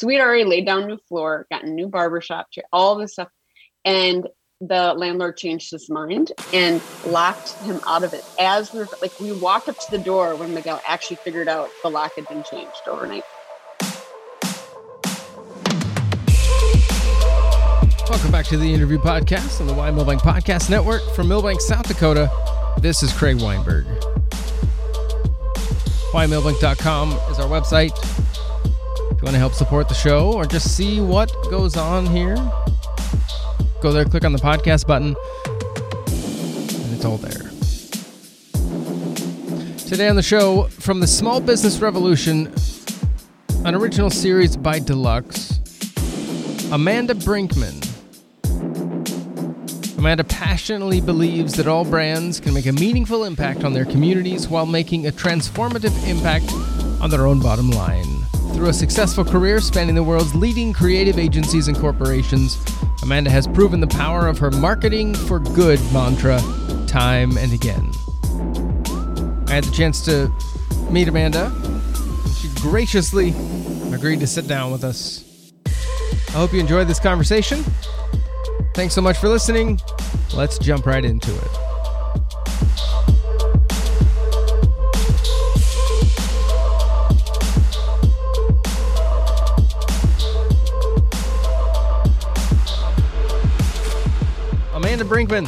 So we had already laid down new floor, gotten a new barbershop all this stuff. And the landlord changed his mind and locked him out of it as we were like we walked up to the door when Miguel actually figured out the lock had been changed overnight. Welcome back to the interview podcast on the Y Milbank Podcast Network from Milbank, South Dakota. This is Craig Weinberg. YMilbank.com is our website. You want to help support the show or just see what goes on here, go there, click on the podcast button, and it's all there. Today on the show, from the Small Business Revolution, an original series by Deluxe, Amanda Brinkman. Amanda passionately believes that all brands can make a meaningful impact on their communities while making a transformative impact on their own bottom line. Through a successful career spanning the world's leading creative agencies and corporations, Amanda has proven the power of her marketing for good mantra time and again. I had the chance to meet Amanda. She graciously agreed to sit down with us. I hope you enjoyed this conversation. Thanks so much for listening. Let's jump right into it. Brinkman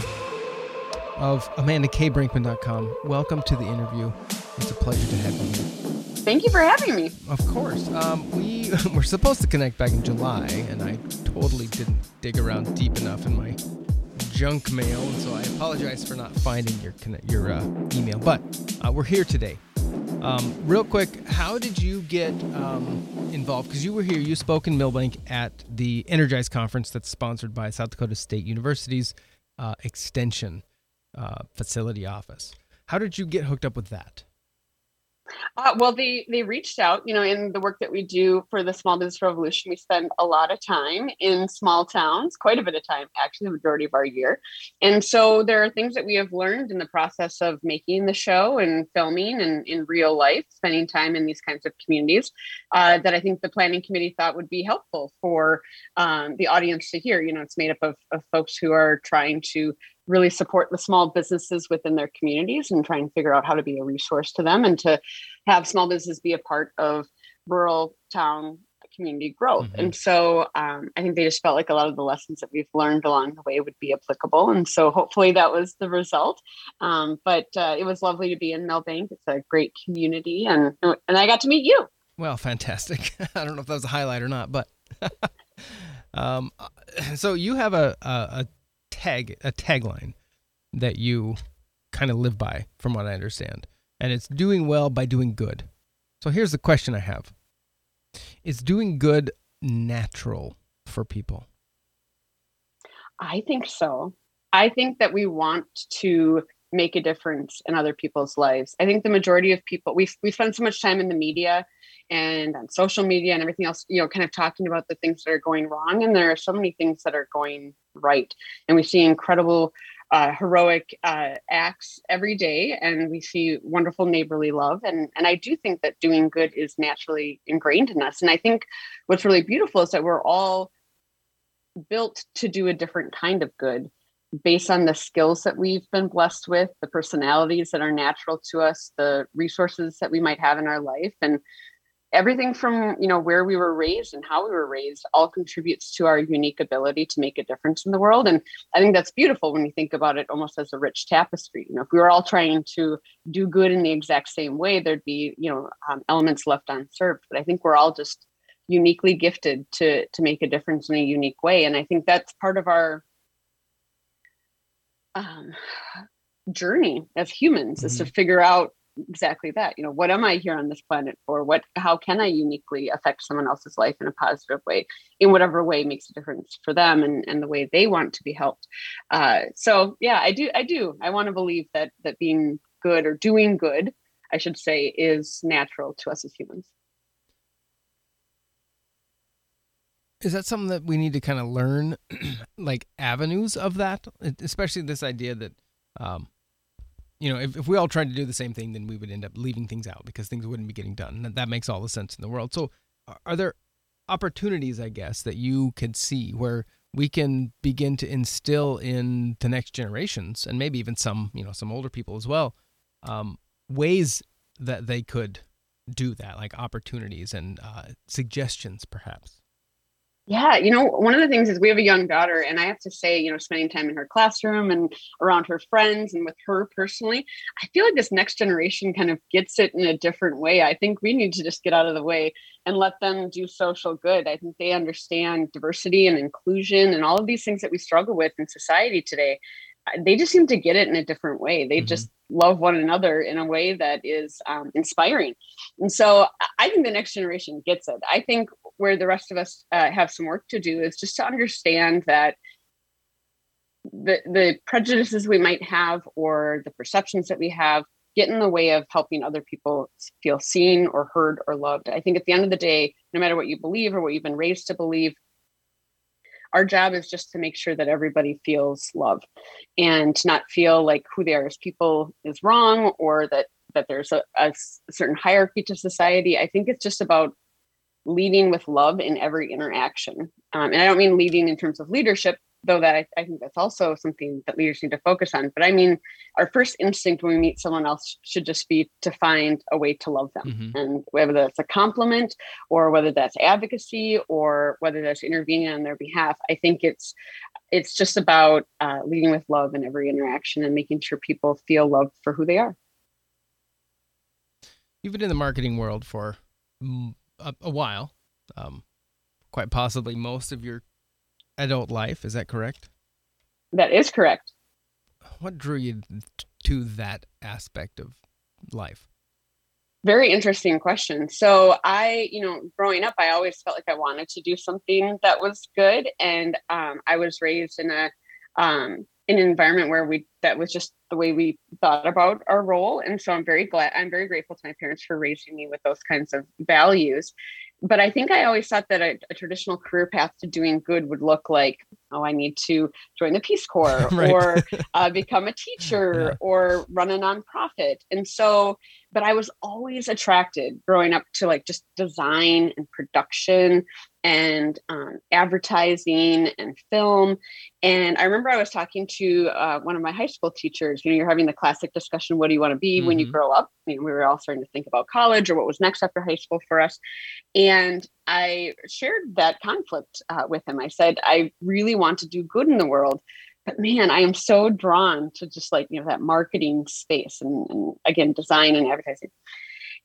of AmandaKBrinkman.com. Welcome to the interview. It's a pleasure to have you here. Thank you for having me. Of course. Um, we were supposed to connect back in July, and I totally didn't dig around deep enough in my junk mail, and so I apologize for not finding your your uh, email. But uh, we're here today. Um, real quick, how did you get um, involved? Because you were here, you spoke in Milbank at the Energize conference that's sponsored by South Dakota State University's uh, Extension uh, facility office. How did you get hooked up with that? Uh, well, they they reached out. You know, in the work that we do for the Small Business Revolution, we spend a lot of time in small towns, quite a bit of time, actually, the majority of our year. And so there are things that we have learned in the process of making the show and filming and in real life, spending time in these kinds of communities, uh, that I think the planning committee thought would be helpful for um, the audience to hear. You know, it's made up of, of folks who are trying to really support the small businesses within their communities and try and figure out how to be a resource to them and to have small business be a part of rural town community growth. Mm-hmm. And so um, I think they just felt like a lot of the lessons that we've learned along the way would be applicable. And so hopefully that was the result. Um, but uh, it was lovely to be in Milbank. It's a great community, and and I got to meet you. Well, fantastic. I don't know if that was a highlight or not, but um, so you have a, a, a tag a tagline that you kind of live by, from what I understand, and it's doing well by doing good. So here's the question I have: Is doing good natural for people? I think so. I think that we want to make a difference in other people's lives. I think the majority of people we we spend so much time in the media and on social media and everything else, you know, kind of talking about the things that are going wrong. And there are so many things that are going right. And we see incredible, uh, heroic uh, acts every day, and we see wonderful neighborly love. And, and I do think that doing good is naturally ingrained in us. And I think what's really beautiful is that we're all built to do a different kind of good based on the skills that we've been blessed with, the personalities that are natural to us, the resources that we might have in our life. And everything from you know where we were raised and how we were raised all contributes to our unique ability to make a difference in the world. And i think that's beautiful when you think about it almost as a rich tapestry. You know if we were all trying to do good in the exact same way there'd be you know um, elements left unserved. But i think we're all just uniquely gifted to to make a difference in a unique way. And i think that's part of our um, journey as humans mm-hmm. is to mm-hmm. figure out exactly that you know what am i here on this planet for what how can i uniquely affect someone else's life in a positive way in whatever way makes a difference for them and, and the way they want to be helped uh, so yeah i do i do i want to believe that that being good or doing good i should say is natural to us as humans is that something that we need to kind of learn like avenues of that especially this idea that um, you know, if, if we all tried to do the same thing, then we would end up leaving things out because things wouldn't be getting done. And that makes all the sense in the world. So, are there opportunities, I guess, that you can see where we can begin to instill in the next generations and maybe even some, you know, some older people as well, um, ways that they could do that, like opportunities and uh, suggestions, perhaps? Yeah, you know, one of the things is we have a young daughter, and I have to say, you know, spending time in her classroom and around her friends and with her personally, I feel like this next generation kind of gets it in a different way. I think we need to just get out of the way and let them do social good. I think they understand diversity and inclusion and all of these things that we struggle with in society today. They just seem to get it in a different way. They mm-hmm. just love one another in a way that is um, inspiring. And so I think the next generation gets it. I think where the rest of us uh, have some work to do is just to understand that the the prejudices we might have or the perceptions that we have get in the way of helping other people feel seen or heard or loved. I think at the end of the day, no matter what you believe or what you've been raised to believe, our job is just to make sure that everybody feels love and to not feel like who they are as people is wrong or that that there's a, a certain hierarchy to society i think it's just about leading with love in every interaction. Um, and i don't mean leading in terms of leadership though that I, I, think that's also something that leaders need to focus on but i mean our first instinct when we meet someone else should just be to find a way to love them. Mm-hmm. and whether that's a compliment or whether that's advocacy or whether that's intervening on their behalf i think it's it's just about uh, leading with love in every interaction and making sure people feel loved for who they are. You've been in the marketing world for a, a while um, quite possibly most of your adult life. Is that correct? That is correct. What drew you to that aspect of life? Very interesting question. So, I, you know, growing up, I always felt like I wanted to do something that was good, and um, I was raised in a um, in an environment where we that was just the way we thought about our role and so i'm very glad i'm very grateful to my parents for raising me with those kinds of values but I think I always thought that a, a, traditional career path to doing good would look like, oh, I need to join the Peace Corps right. or uh, become a teacher yeah. or run a nonprofit. And so, but I was always attracted growing up to like just design and production and um, advertising and film. And I remember I was talking to uh, one of my high school teachers. You know, you're having the classic discussion: what do you want to be mm-hmm. when you mm-hmm. grow up? You know, we were all starting to think about college or what was next after high school for us. And I shared that conflict uh, with him. I said, I really want to do good in the world. But man, I am so drawn to just like, you know, that marketing space and, and again, design and advertising.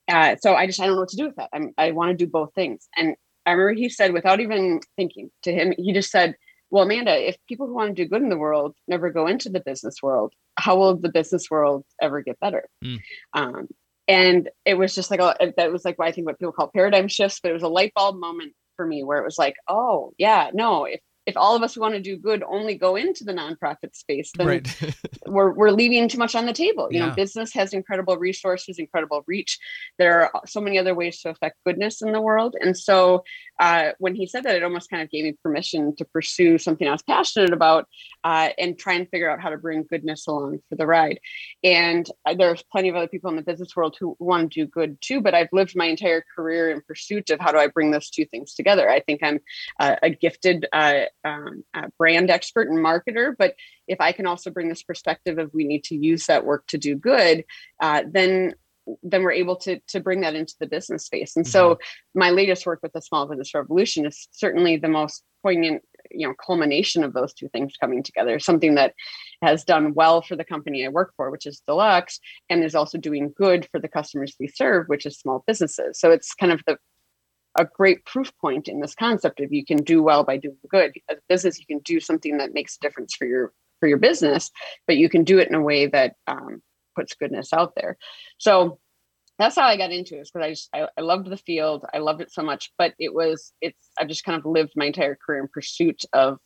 Uh, so I just I don't know what to do with that. I'm, I want to do both things. And I remember he said, without even thinking to him, he just said, Well, Amanda, if people who want to do good in the world never go into the business world, how will the business world ever get better? Mm. Um, and it was just like, a, that was like what I think what people call paradigm shifts, but it was a light bulb moment for me where it was like, oh, yeah, no, if if all of us who want to do good only go into the nonprofit space, then right. we're, we're leaving too much on the table. You yeah. know, business has incredible resources, incredible reach. There are so many other ways to affect goodness in the world. And so uh, when he said that, it almost kind of gave me permission to pursue something I was passionate about uh, and try and figure out how to bring goodness along for the ride. And uh, there's plenty of other people in the business world who want to do good too, but I've lived my entire career in pursuit of how do I bring those two things together. I think I'm a gifted uh, um, brand expert and marketer, but if I can also bring this perspective of we need to use that work to do good, uh, then then we're able to to bring that into the business space. And mm-hmm. so my latest work with the small business revolution is certainly the most poignant you know culmination of those two things coming together something that has done well for the company i work for which is deluxe and is also doing good for the customers we serve which is small businesses so it's kind of the a great proof point in this concept of you can do well by doing good as a business you can do something that makes a difference for your for your business but you can do it in a way that um, puts goodness out there. So that's how I got into it because I just I, I, loved the field. I loved it so much, but it was it's I've just kind of lived my entire career in pursuit of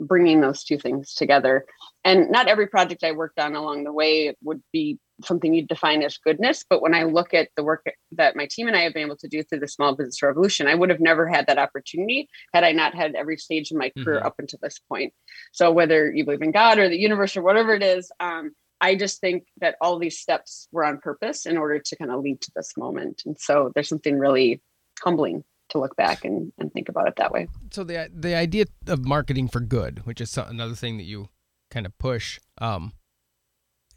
bringing those two things together. And not every project I worked on along the way would be something you'd define as goodness. But when I look at the work that my team and I have been able to do through the small business revolution, I would have never had that opportunity had I not had every stage of my career mm-hmm. up until this point. So whether you believe in God or the universe or whatever it is, um, I just think that all these steps were on purpose in order to kind of lead to this moment. And so there's something really humbling to look back and, and think about it that way. So the the idea of marketing for good, which is another thing that you kind of push, um,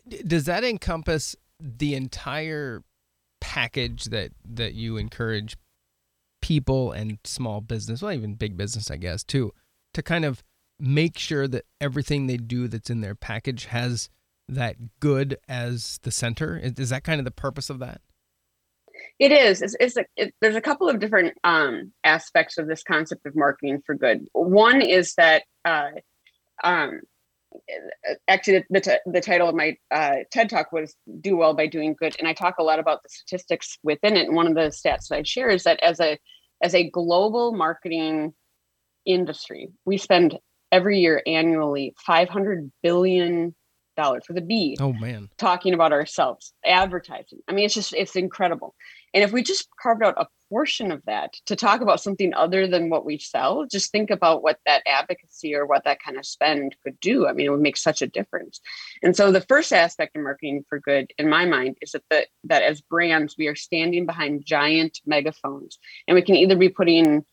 does that encompass the entire package that that you encourage people and small business, well, even big business, I guess, too, to kind of make sure that everything they do that's in their package has that good as the center? Is, that kind of the purpose of that? It is. It's, it's a, it, there's a couple of different um, aspects of this concept of marketing for good. One is that uh, um, actually the, the, the, title of my uh, ted talk was do well by doing good and i talk a lot about the statistics within it and one of the stats that i share is that as a as a global marketing industry we spend every year annually 500 billion dollars with a b oh man. talking about ourselves advertising. I mean it's just it's incredible and if we just carved out a portion of that to talk about something other than what we sell, just think about what that advocacy or what that kind of spend could do. I mean, it would make such a difference. And so the first aspect of marketing for good in my mind is that the, that as brands, we are standing behind giant megaphones and we can either be putting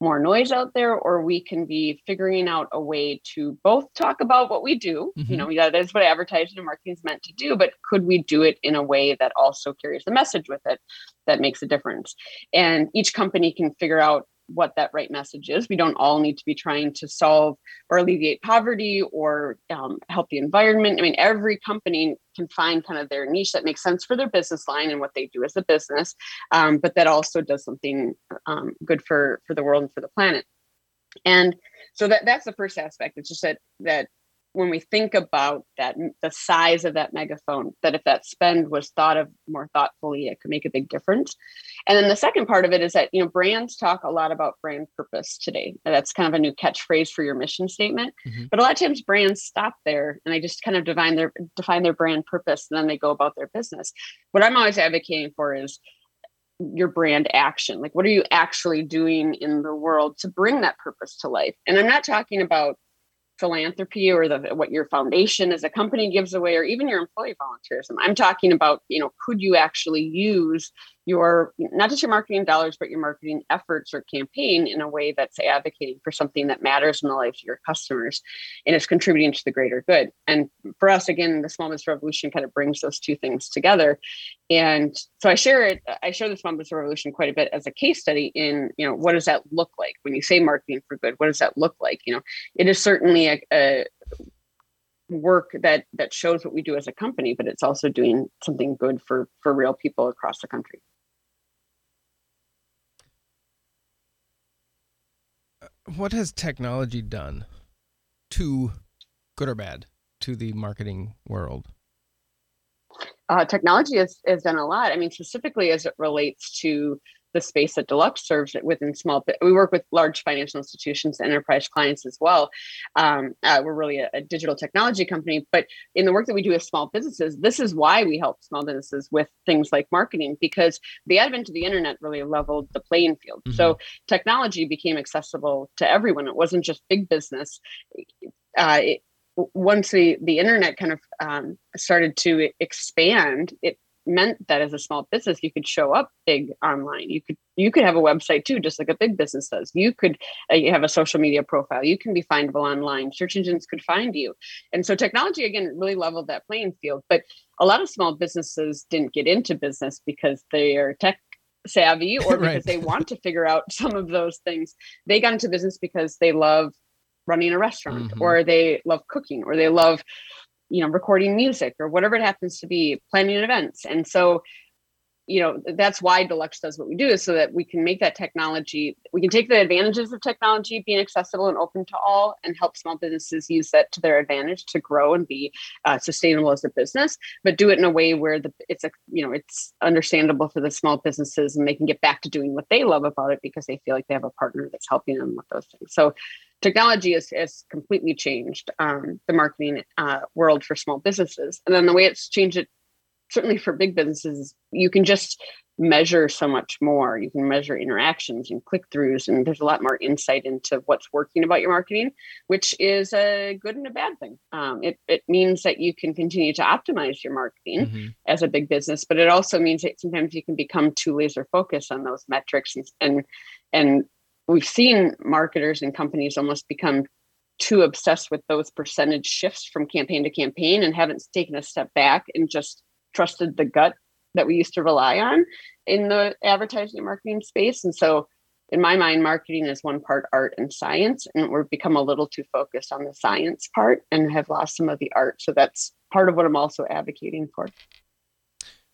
more noise out there or we can be figuring out a way to both talk about what we do mm-hmm. you know yeah that's what advertising and marketing is meant to do but could we do it in a way that also carries the message with it that makes a difference and each company can figure out what that right message is. We don't all need to be trying to solve or alleviate poverty or um, help the environment. I mean, every company can find kind of their niche that makes sense for their business line and what they do as a business, um, but that also does something um, good for for the world and for the planet. And so that that's the first aspect. It's just that that when we think about that the size of that megaphone that if that spend was thought of more thoughtfully it could make a big difference. And then the second part of it is that you know brands talk a lot about brand purpose today. That's kind of a new catchphrase for your mission statement. Mm-hmm. but a lot of times brands stop there and they just kind of define their define their brand purpose and then they go about their business. What i'm always advocating for is your brand action. Like what are you actually doing in the world to bring that purpose to life? And i'm not talking about philanthropy or the what your foundation as a company gives away or even your employee volunteerism. I'm talking about you know could you actually use your not just your marketing dollars but your marketing efforts or campaign in a way that's advocating for something that matters in the lives of your customers and is contributing to the greater good. And for us again the small business revolution kind of brings those two things together. And so i share it i share the small business revolution quite a bit as a case study in you know what does that look like? When you say marketing for good what does that look like? You know it is certainly a, a work that that shows what we do as a company but it's also doing something good for for real people across the country what has technology done to good or bad to the marketing world? Uh, technology has, has done a lot. I mean, specifically as it relates to the space that Deluxe serves within small. We work with large financial institutions, enterprise clients as well. Um, uh, we're really a, a, digital technology company, but in the work that we do with small businesses, this is why we help small businesses with things like marketing because the advent of the internet really leveled the playing field. Mm-hmm. So technology became accessible to everyone. It wasn't just big business. Uh, it, once the the internet kind of um, started to expand, it meant that as a small business you could show up big online. You could you could have a website too just like a big business does. You could uh, you have a social media profile. You can be findable online. Search engines could find you. And so technology again really leveled that playing field. But a lot of small businesses didn't get into business because they are tech savvy or because right. they want to figure out some of those things. They got into business because they love running a restaurant mm-hmm. or they love cooking or they love you know recording music or whatever it happens to be planning events. And so you know that's why deluxe does what we do is so that we can make that technology we can take the advantages of technology being accessible and open to all and help small businesses use that to their advantage to grow and be uh, sustainable as a business but do it in a way where the it's a you know it's understandable for the small businesses and they can get back to doing what they love about it because they feel like they have a partner that's helping them with those things. So technology has, has completely changed um, the marketing uh, world for small businesses. And then the way it's changed it, certainly for big businesses, you can just measure so much more. You can measure interactions and click throughs, and there's a lot more insight into what's working about your marketing, which is a good and a bad thing. Um, it, it means that you can continue to optimize your marketing mm-hmm. as a big business, but it also means that sometimes you can become too laser focused on those metrics and, and and we've seen marketers and companies almost become too obsessed with those percentage shifts from campaign to campaign and haven't taken a step back and just trusted the gut that we used to rely on in the advertising and marketing space. And so, in my mind, marketing is one part art and science, and we've become a little too focused on the science part and have lost some of the art. So, that's part of what I'm also advocating for.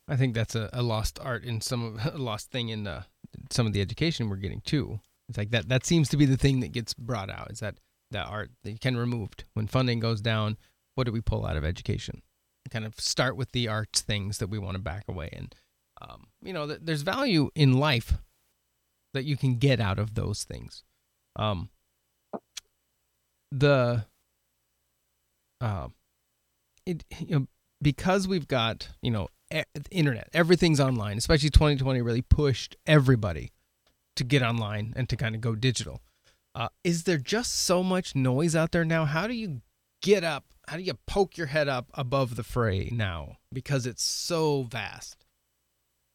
I think that's a, a lost art in some of a lost thing in uh, some of the education we're getting too. It's like that. That seems to be the thing that gets brought out. Is that that art that can removed when funding goes down? What do we pull out of education? Kind of start with the arts things that we want to back away, and um, you know, th- there's value in life that you can get out of those things. Um, the uh, it you know because we've got you know e- internet, everything's online. Especially 2020 really pushed everybody to get online and to kind of go digital. Uh, is there just so much noise out there now? How do you get up? How do you poke your head up above the fray now? Because it's so vast.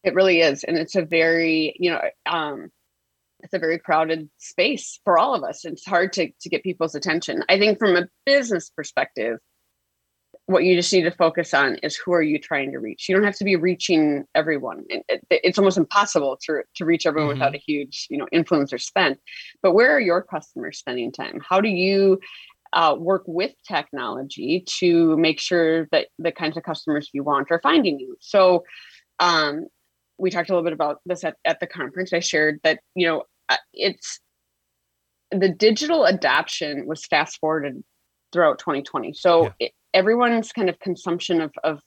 It really is, and it's a very you know um, it's a very crowded space for all of us. It's hard to to get people's attention. I think from a business perspective, what you just need to focus on is who are you trying to reach? You don't have to be reaching everyone. It, it, it's almost impossible to, to reach everyone mm-hmm. without a huge you know influencer spend. But where are your customers spending time? How do you uh, work with technology to make sure that the kinds of customers you want are finding you? So um, we talked a little bit about this at, at the conference. I shared that you know uh, it's the digital adoption was fast forwarded throughout 2020 so yeah. it, everyone's kind of consumption of, of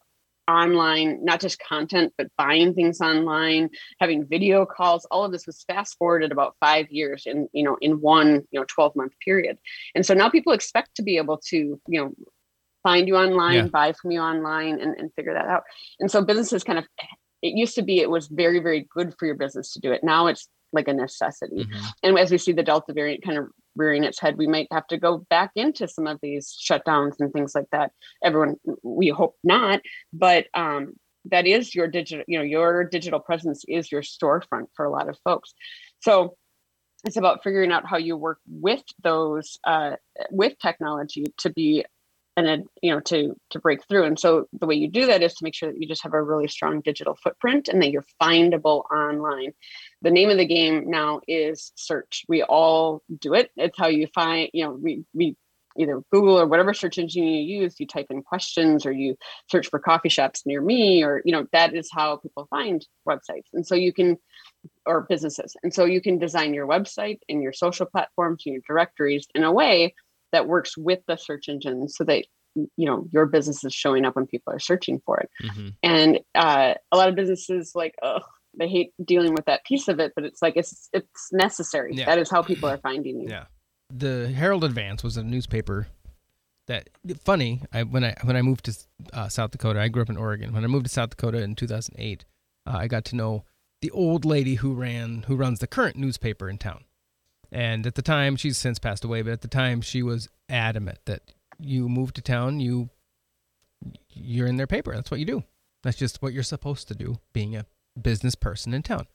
online not just content but buying things online having video calls all of this was fast forwarded about five years in you know in one you know 12 month period and so now people expect to be able to you know find you online yeah. buy from you online and, and figure that out and so businesses kind of it used to be it was very very good for your business to do it now it's like a necessity mm-hmm. and as we see the delta variant kind of rearing its head, we might have to go back into some of these shutdowns and things like that. Everyone, we hope not, but um, that is your digital, you know, your digital presence is your storefront for a lot of folks. So it's about figuring out how you work with those uh, with technology to be and you know to to break through. And so the way you do that is to make sure that you just have a really strong digital footprint and that you're findable online. The name of the game now is search. We all do it. It's how you find you know we we either google or whatever search engine you use you type in questions or you search for coffee shops near me or you know that is how people find websites. And so you can or businesses. And so you can design your website and your social platforms and your directories in a way that works with the search engine so that you know your business is showing up when people are searching for it. Mm-hmm. and uh, a lot of businesses like oh they hate dealing with that piece of it but it's like it's it's necessary. Yeah. that is how people are finding you. Yeah. The herald advance was a newspaper that funny I, when i when i moved to uh, south dakota i grew up in oregon. When i moved to south dakota in 2008 uh, i got to know the old lady who ran who runs the current newspaper in town and at the time, she's since passed away, but at the time, she was adamant that you move to town, you you're in their paper. That's what you do. That's just what you're supposed to do, being a business person in town.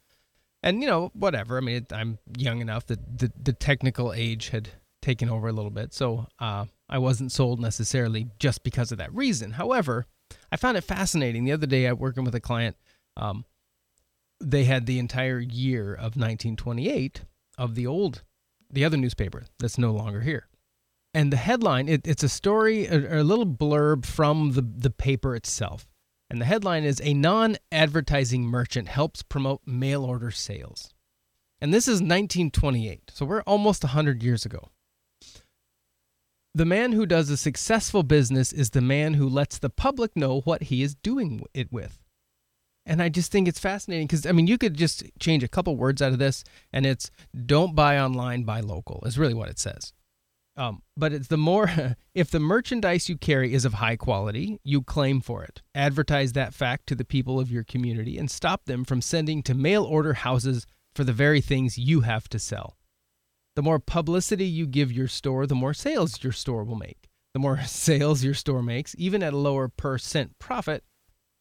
And you know, whatever. I mean, it, I'm young enough that the the technical age had taken over a little bit, so uh, I wasn't sold necessarily just because of that reason. However, I found it fascinating. The other day, I working with a client. Um, they had the entire year of 1928 of the old the other newspaper that's no longer here. And the headline, it, it's a story, a, a little blurb from the, the paper itself. And the headline is A non advertising merchant helps promote mail order sales. And this is 1928, so we're almost 100 years ago. The man who does a successful business is the man who lets the public know what he is doing it with. And I just think it's fascinating because I mean, you could just change a couple words out of this, and it's "don't buy online, buy local" is really what it says. Um, but it's the more if the merchandise you carry is of high quality, you claim for it. Advertise that fact to the people of your community and stop them from sending to mail order houses for the very things you have to sell. The more publicity you give your store, the more sales your store will make. The more sales your store makes, even at a lower per cent profit,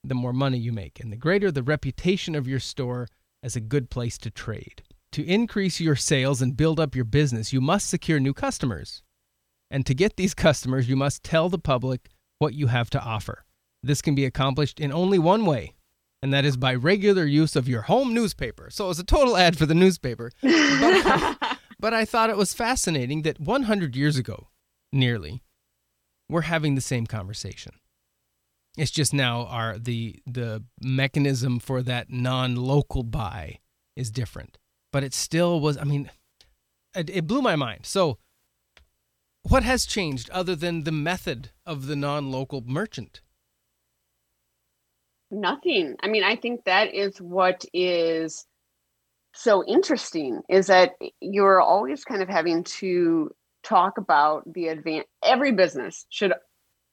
the more money you make, and the greater the reputation of your store as a good place to trade. To increase your sales and build up your business, you must secure new customers. And to get these customers, you must tell the public what you have to offer. This can be accomplished in only one way, and that is by regular use of your home newspaper. So it's a total ad for the newspaper. But, but I thought it was fascinating that 100 years ago, nearly, we're having the same conversation. It's just now our the the mechanism for that non-local buy is different, but it still was. I mean, it, it blew my mind. So, what has changed other than the method of the non-local merchant? Nothing. I mean, I think that is what is so interesting is that you're always kind of having to talk about the advance every business should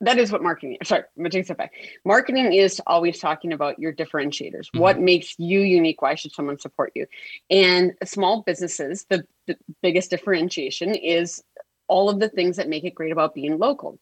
that is what marketing is. Sorry, I'm a step back. Marketing is always talking about your differentiators. Mm-hmm. What makes you unique? Why should someone support you? And small businesses, the, the biggest differentiation is all of the things that make it great about being local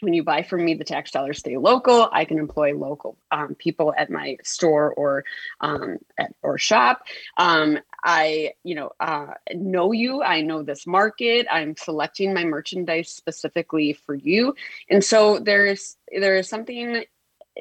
when you buy from me, the tax dollars stay local. I can employ local um, people at my store or um, at, or shop. Um, I, you know, uh, know you. I know this market. I'm selecting my merchandise specifically for you, and so there's there is something.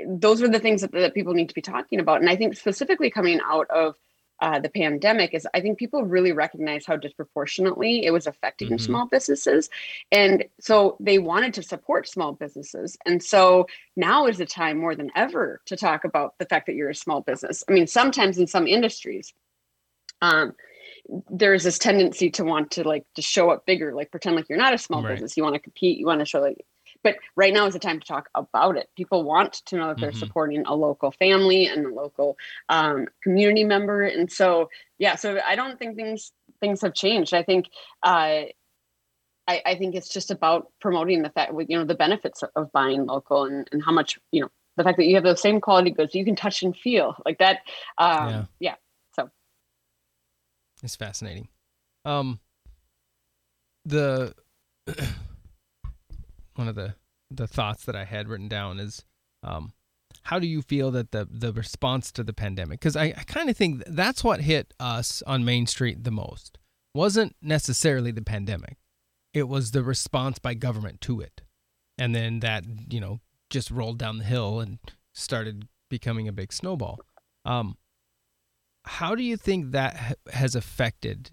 Those are the things that, that people need to be talking about, and I think specifically coming out of uh, the pandemic is I think people really recognize how disproportionately it was affecting mm-hmm. small businesses. And so they wanted to support small businesses. And so now is the time more than ever to talk about the fact that you're a small business. I mean, sometimes in some industries, um, there's this tendency to want to like to show up bigger, like pretend like you're not a small right. business. You want to compete, you want to show like but right now is the time to talk about it. People want to know that they're mm-hmm. supporting a local family and a local um, community member, and so yeah. So I don't think things things have changed. I think. Uh, I, I think it's just about promoting the fact, you know, the benefits of buying local and, and how much, you know, the fact that you have those same quality goods you can touch and feel like that. Um, yeah. yeah. It's fascinating. Um, the one of the the thoughts that I had written down is um, how do you feel that the the response to the pandemic because I, I kind of think that's what hit us on Main Street the most. Wasn't necessarily the pandemic. It was the response by government to it. And then that you know just rolled down the hill and started becoming a big snowball. Um, how do you think that has affected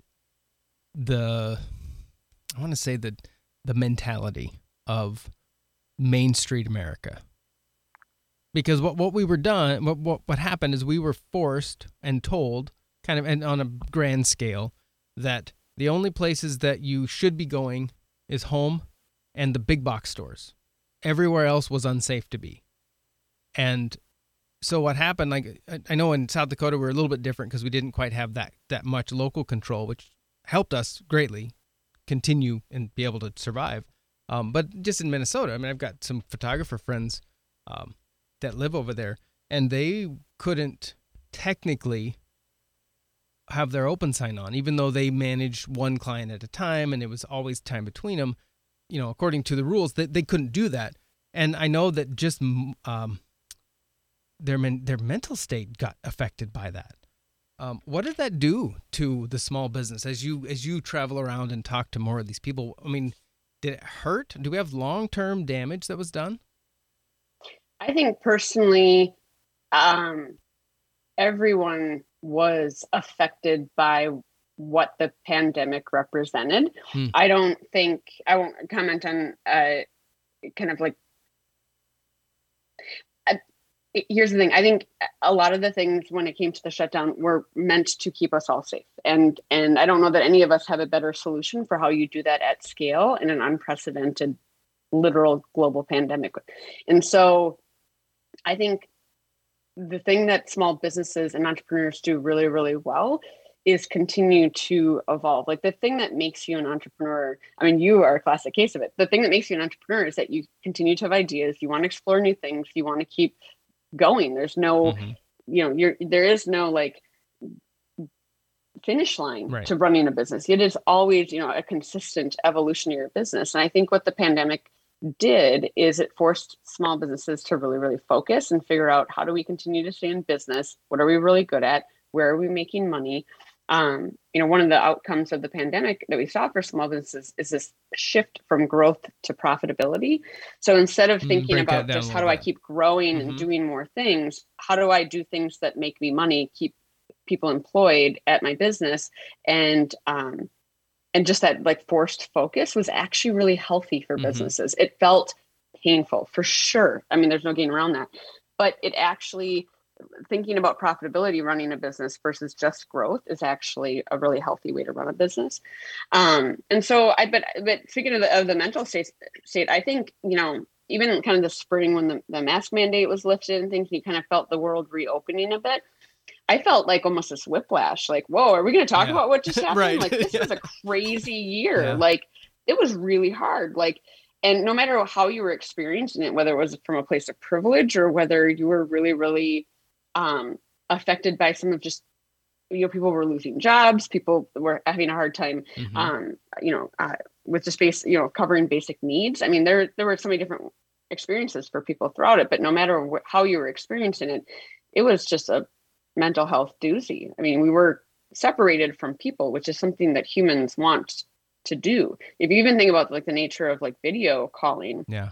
the I want to say the the mentality of Main Street America. Because what, what we were done, what, what, what happened is we were forced and told, kind of and on a grand scale, that the only places that you should be going is home and the big box stores. Everywhere else was unsafe to be. And so what happened, like I know in South Dakota we're a little bit different because we didn't quite have that that much local control, which helped us greatly continue and be able to survive. Um, but just in Minnesota, I mean, I've got some photographer friends um, that live over there, and they couldn't technically have their open sign on, even though they managed one client at a time, and it was always time between them. You know, according to the rules, that they, they couldn't do that. And I know that just um, their men, their mental state got affected by that. Um, what did that do to the small business as you as you travel around and talk to more of these people? I mean, did it hurt? Do we have long term damage that was done? I think personally, um, everyone was affected by what the pandemic represented. Hmm. I don't think I won't comment on uh, kind of like here's the thing i think a lot of the things when it came to the shutdown were meant to keep us all safe and and i don't know that any of us have a better solution for how you do that at scale in an unprecedented literal global pandemic and so i think the thing that small businesses and entrepreneurs do really really well is continue to evolve. Like the thing that makes you an entrepreneur, I mean, you are a classic case of it. The thing that makes you an entrepreneur is that you continue to have ideas, you want to explore new things, you want to keep going. There's no, mm-hmm. you know, you're there is no like finish line right. to running a business. It is always, you know, a consistent evolution of your business. And I think what the pandemic did is it forced small businesses to really, really focus and figure out how do we continue to stay in business? What are we really good at? Where are we making money? Um, you know, one of the outcomes of the pandemic that we saw for small businesses is this shift from growth to profitability. So instead of mm, thinking about just how do bit. I keep growing mm-hmm. and doing more things, how do I do things that make me money, keep people employed at my business, and um, and just that like forced focus was actually really healthy for mm-hmm. businesses. It felt painful for sure. I mean, there's no getting around that, but it actually thinking about profitability running a business versus just growth is actually a really healthy way to run a business um, and so i but but speaking of the, of the mental state state i think you know even kind of the spring when the, the mask mandate was lifted and things you kind of felt the world reopening a bit I felt like almost this whiplash, like, whoa, are we going to talk yeah. about what just happened? right. Like, this yeah. was a crazy year. Yeah. Like, it was really hard. Like, and no matter how you were experiencing it, whether it was from a place of privilege or whether you were really, really um, affected by some of just you know people were losing jobs people were having a hard time mm-hmm. um, you know uh, with the space you know covering basic needs. I mean there there were so many different experiences for people throughout it but no matter wh- how you were experiencing it it was just a mental health doozy. I mean we were separated from people which is something that humans want to do. If you even think about like the nature of like video calling yeah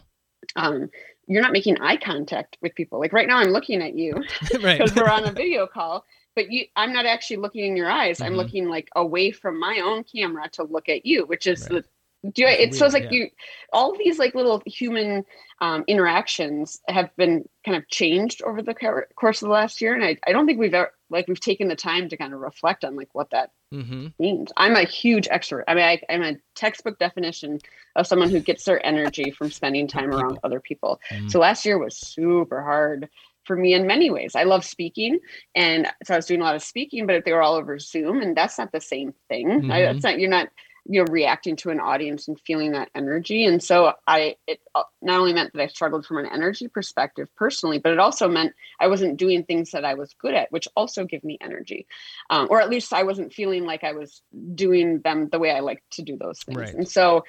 um you're not making eye contact with people. Like right now, I'm looking at you because right. we're on a video call, but you, I'm not actually looking in your eyes. Mm-hmm. I'm looking like away from my own camera to look at you, which is right. the do I, it feels like yeah. you all these like little human um, interactions have been kind of changed over the course of the last year and I, I don't think we've ever like we've taken the time to kind of reflect on like what that mm-hmm. means i'm a huge extrovert i mean I, am a textbook definition of someone who gets their energy from spending time around other people mm-hmm. so last year was super hard for me in many ways. I love speaking, and so I was doing a lot of speaking, but if they were all over Zoom, and that's not the same thing. Mm-hmm. I, it's not you're not you know reacting to an audience and feeling that energy. And so i it uh, not only meant that i struggled from an energy perspective personally but it also meant i wasn't doing things that i was good at which also give me energy. Um, or at least i wasn't feeling like i was doing them the way i like to do those things. Right. and so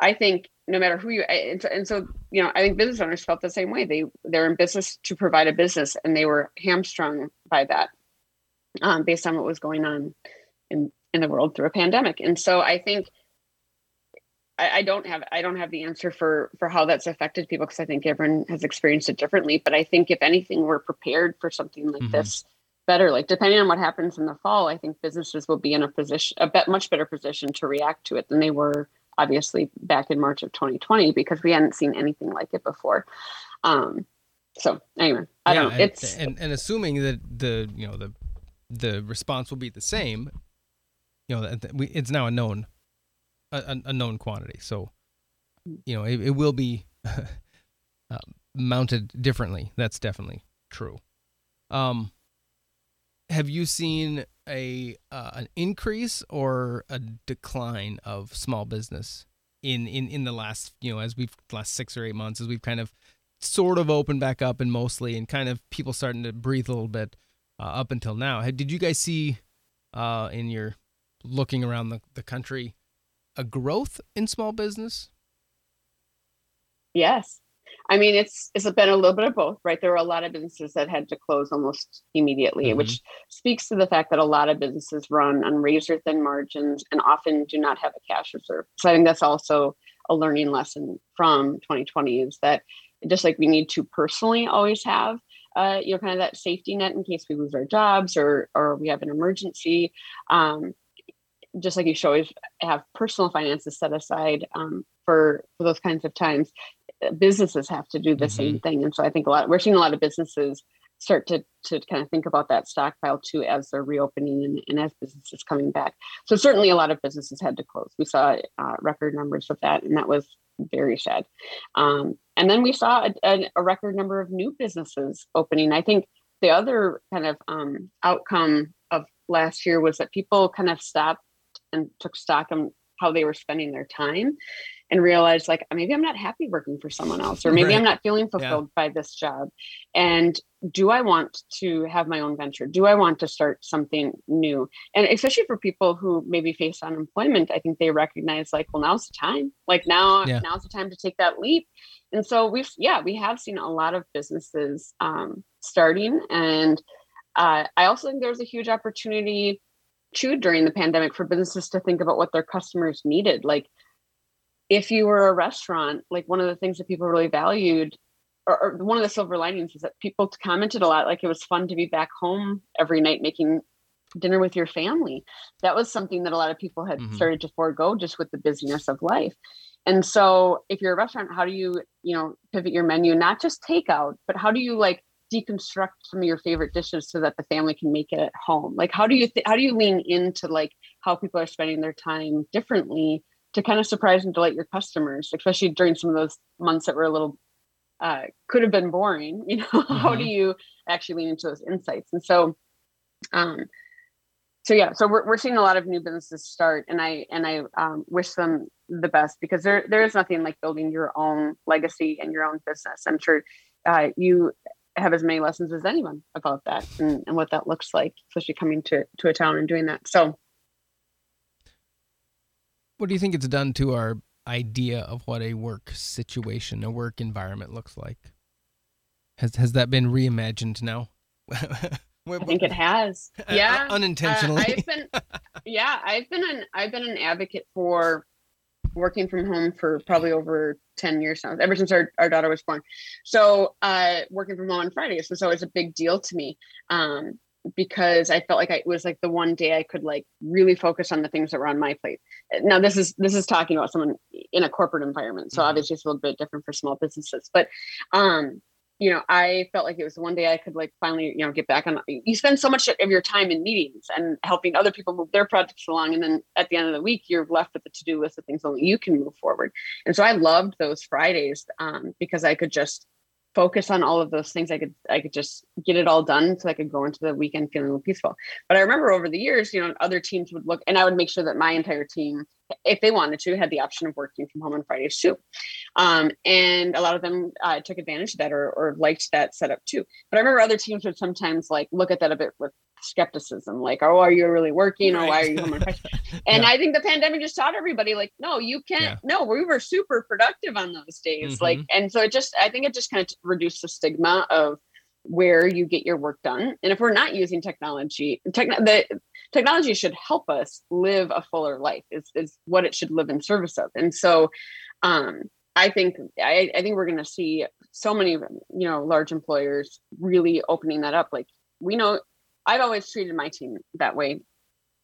i think no matter who you and, and so you know i think business owners felt the same way. They they're in business to provide a business and they were hamstrung by that um, based on what was going on in in the world through a pandemic. And so I think I, I don't have I don't have the answer for for how that's affected people because I think everyone has experienced it differently. But I think if anything, we're prepared for something like mm-hmm. this better. Like depending on what happens in the fall, I think businesses will be in a position a bet much better position to react to it than they were obviously back in March of 2020 because we hadn't seen anything like it before. Um, so anyway, I yeah, don't know. It's and, and assuming that the you know the the response will be the same you know, it's now a known, a, a known quantity. So, you know, it, it will be uh, mounted differently. That's definitely true. Um, have you seen a uh, an increase or a decline of small business in, in in the last you know as we've last six or eight months as we've kind of sort of opened back up and mostly and kind of people starting to breathe a little bit uh, up until now. Did you guys see uh, in your looking around the, the country a growth in small business? Yes. I mean, it's it's been a little bit of both, right? There were a lot of businesses that had to close almost immediately, mm-hmm. which speaks to the fact that a lot of businesses run on razor thin margins and often do not have a cash reserve. So I think that's also a learning lesson from 2020 is that just like we need to personally always have uh, you know kind of that safety net in case we lose our jobs or or we have an emergency um, just like you should always have personal finances set aside um, for for those kinds of times. Businesses have to do the mm-hmm. same thing. And so i think a lot we're seeing a lot of businesses start to to kind of think about that stockpile too as they're reopening and, and as businesses coming back. So certainly a lot of businesses had to close. We saw uh, record numbers of that and that was very sad. Um, and then we saw a, a, a, record number of new businesses opening. I think the other kind of um, outcome of last year was that people kind of stopped and took stock on how they were spending their time and realized like maybe I'm not happy working for someone else or maybe right. I'm not feeling fulfilled yeah. by this job and do I want to have my own venture do I want to start something new and especially for people who maybe face unemployment I think they recognize like well now's the time like now yeah. now's the time to take that leap and so we've yeah we have seen a lot of businesses um, starting and uh, I also think there's a huge opportunity too during the pandemic for businesses to think about what their customers needed. Like if you were a restaurant, like one of the things that people really valued or, or, one of the silver linings is that people commented a lot like it was fun to be back home every night making dinner with your family that was something that a lot of people had mm-hmm. started to forego just with the busyness of life and so if you're a restaurant how do you you know pivot your menu not just takeout but how do you like deconstruct some of your favorite dishes so that the family can make it at home like how do you th- how do you lean into like how people are spending their time differently to kind of surprise and delight your customers especially during some of those months that were a little uh, could have been boring you know mm-hmm. how do mm-hmm. you actually lean into those insights and so um so yeah so we're, we're seeing a lot of new businesses start and i and i um, wish them the best because there there is nothing like building your own legacy and your own business i'm sure uh, you have as many lessons as anyone about that and, and what that looks like especially coming to to a town and doing that so what do you think it's done to our idea of what a work situation a work environment looks like has has that been reimagined now I think it has. Yeah, uh, unintentionally. Uh, I've been, yeah, I've been an I've been an advocate for working from home for probably over 10 years now ever since our, our daughter was born so uh working from home on fridays was always a big deal to me um because i felt like I, it was like the one day i could like really focus on the things that were on my plate now this is this is talking about someone in a corporate environment so mm-hmm. obviously it's a little bit different for small businesses but um you know, I felt like it was one day I could like finally, you know, get back on. You spend so much of your time in meetings and helping other people move their projects along, and then at the end of the week, you're left with the to-do list of things only you can move forward. And so I loved those Fridays um, because I could just focus on all of those things i could i could just get it all done so i could go into the weekend feeling peaceful but i remember over the years you know other teams would look and i would make sure that my entire team if they wanted to had the option of working from home on fridays too um, and a lot of them uh, took advantage of that or, or liked that setup too but i remember other teams would sometimes like look at that a bit with skepticism like oh are you really working right. or why are you home on and yeah. i think the pandemic just taught everybody like no you can't yeah. no we were super productive on those days mm-hmm. like and so it just i think it just kind of reduced the stigma of where you get your work done. And if we're not using technology techn- the technology should help us live a fuller life is, is what it should live in service of. And so um I think I, I think we're going to see so many you know large employers really opening that up. Like we know I've always treated my team that way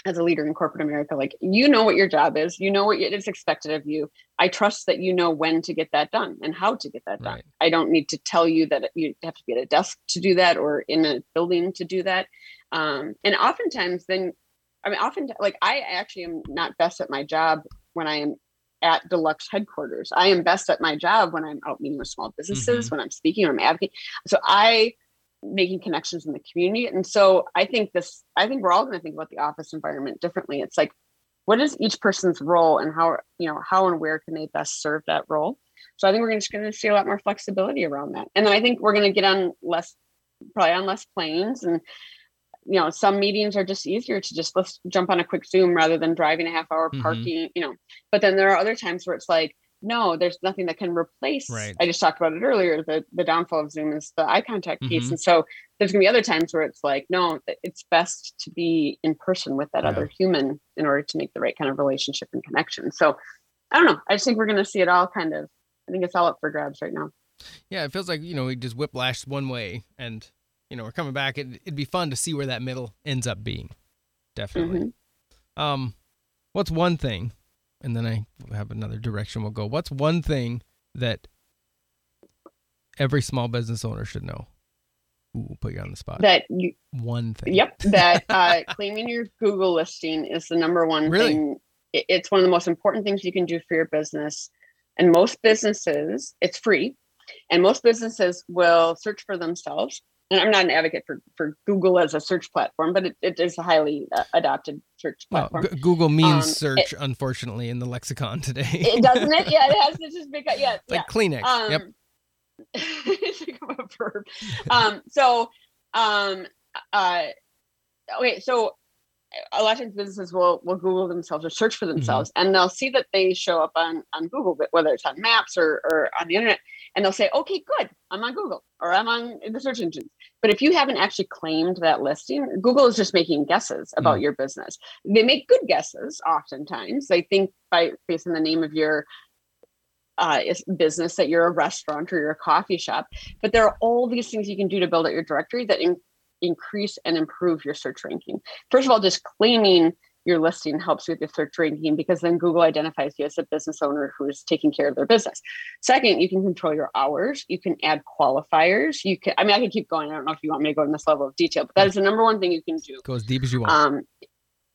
as a leader in corporate America. Like, you know what your job is, you know what it is expected of you. I trust that you know when to get that done and how to get that done. Right. I don't need to tell you that you have to be at a desk to do that or in a building to do that. Um, and oftentimes, then, I mean, often, like, I actually am not best at my job when I am at deluxe headquarters. I am best at my job when I'm out meeting with small businesses, mm-hmm. when I'm speaking, when I'm advocating. So I making connections in the community. And so I think this, I think we're all going to think about the office environment differently. It's like, what is each person's role and how, you know, how and where can they best serve that role? So I think we're just going to see a lot more flexibility around that. And then I think we're going to get on less, probably on less planes and, you know, some meetings are just easier to just let's jump on a quick Zoom rather than driving a half hour mm-hmm. parking, mm-hmm. you know. But then there are other times where it's like, no, there's nothing that can replace. Right. I just talked about it earlier. The the downfall of Zoom is the eye contact piece, mm-hmm. and so there's gonna be other times where it's like, no, it's best to be in person with that yeah. other human in order to make the right kind of relationship and connection. So I don't know. I just think we're gonna see it all kind of. I think it's all up for grabs right now. Yeah, it feels like you know we just whiplashed one way, and you know we're coming back. It, would be fun to see where that middle ends up being. Definitely. Mm-hmm. Um, what's one thing and then I have another direction we'll go. What's one thing that every small business owner should know? Ooh, we'll put you on the spot. That you, one thing. Yep, that uh, claiming your Google listing is the number one really? thing. It's one of the most important things you can do for your business. And most businesses, it's free, and most businesses will search for themselves and I'm not an advocate for, for Google as a search platform, but it, it is a highly uh, adopted search platform. Well, G- Google means um, search, it, unfortunately, in the lexicon today. it doesn't it? Yeah, it has to just big. Yeah, like Kleenex. Um, yep. it's a verb. Um, so, um, uh, okay, so a lot of times businesses will will Google themselves or search for mm-hmm. themselves, mm-hmm. and they'll see that they show up on on Google, whether it's on Maps or or on the internet, and they'll say, "Okay, good, I'm on Google or I'm on the search engines." But if you haven't actually claimed that listing, Google is just making guesses about mm-hmm. your business. They make good guesses oftentimes. They think by based on the name of your uh, business that you're a restaurant or you're a coffee shop. But there are all these things you can do to build out your directory that in- increase and improve your search ranking. First of all, just claiming your listing helps with your search ranking because then Google identifies you as a business owner who is taking care of their business. Second, you can control your hours. You can add qualifiers. You can, I mean, I can keep going. I don't know if you want me to go in this level of detail, but that is the number one thing you can do. Go as deep as you want. Um,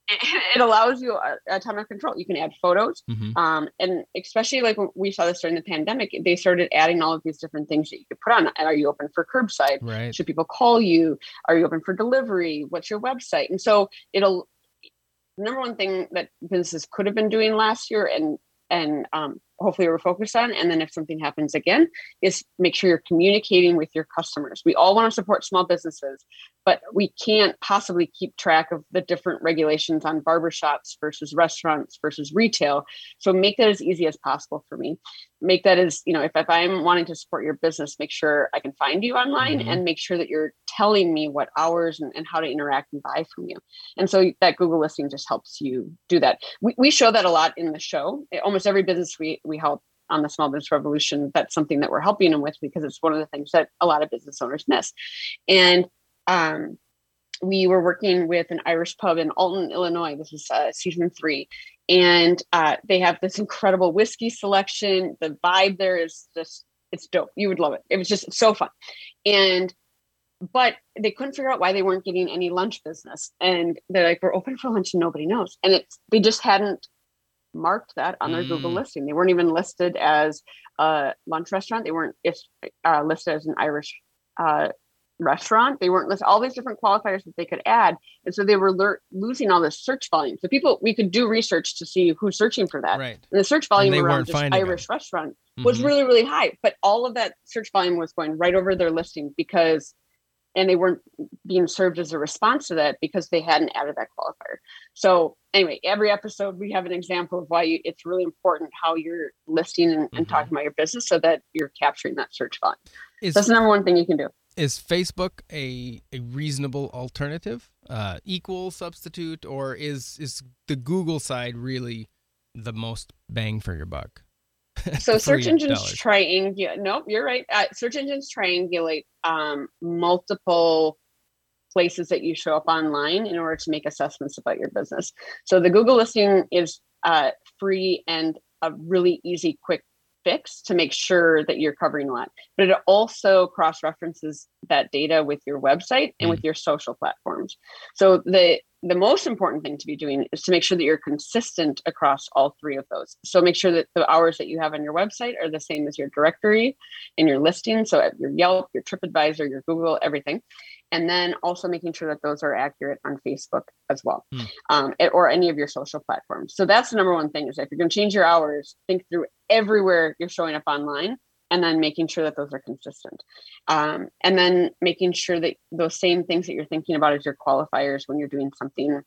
it allows you a, a, ton of control. You can add photos, mm-hmm. um, and especially like when we saw this during the pandemic, they started adding all of these different things that you could put on. Are you open for curbside? Right. Should people call you? Are you open for delivery? What's your website? And so it'll number one thing that businesses could have been doing last year and and um, hopefully we're focused on. And then if something happens again, is make sure you're communicating with your customers. We all want to support small businesses, but we can't possibly keep track of the different regulations on barbershops versus restaurants versus retail. So make that as easy as possible for me. Make that as, you know, if, if I'm wanting to support your business, make sure I can find you online mm-hmm. and make sure that you're telling me what hours and, and how to interact and buy from you. And so that Google listing just helps you do that. We, we show that a lot in the show. Almost every business we, we help on the small business revolution that's something that we're helping them with because it's one of the things that a lot of business owners miss. And um, we were working with an irish pub in alton illinois. This is uh, season three. And uh, they have this incredible whiskey selection. The vibe there is just it's dope. You would love it. It was just so fun. And but they couldn't figure out why they weren't getting any lunch business. And they're like we're open for lunch and nobody knows. And it's they just hadn't marked that on their mm. Google listing. They weren't even listed as a lunch restaurant. They weren't uh, listed as an Irish uh, restaurant. They weren't listed all these different qualifiers that they could add, and so they were le- losing all this search volume. So people, we could do research to see who's searching for that. Right. And the search volume around just Irish them. restaurant mm-hmm. was really really high, but all of that search volume was going right over their listing because and they weren't being served as a response to that because they hadn't added that qualifier. So anyway, every episode we have an example of why you, it's really important how you're listing and, mm-hmm. talking about your business so that you're capturing that search volume. Is, That's the number one thing you can do. Is Facebook a, a reasonable alternative, uh, equal substitute, or is is the Google side really the most bang for your buck? So search engines triangulate. Nope, you're right. Uh, search engines triangulate um, multiple places that you show up online in order to make assessments about your business. So the Google listing is uh, free and a really easy, quick fix to make sure that you're covering a lot. But it also cross references that data with your website and mm. with your social platforms. So the the most important thing to be doing is to make sure that you're consistent across all three of those. So make sure that the hours that you have on your website are the same as your directory and your listing. So at your Yelp, your TripAdvisor, your Google, everything. And then also making sure that those are accurate on Facebook as well, mm. um, or any of your social platforms. So that's the number one thing is if you're going to change your hours, think through everywhere you're showing up online and then making sure that those are consistent um, and then making sure that those same things that you're thinking about as your qualifiers when you're doing something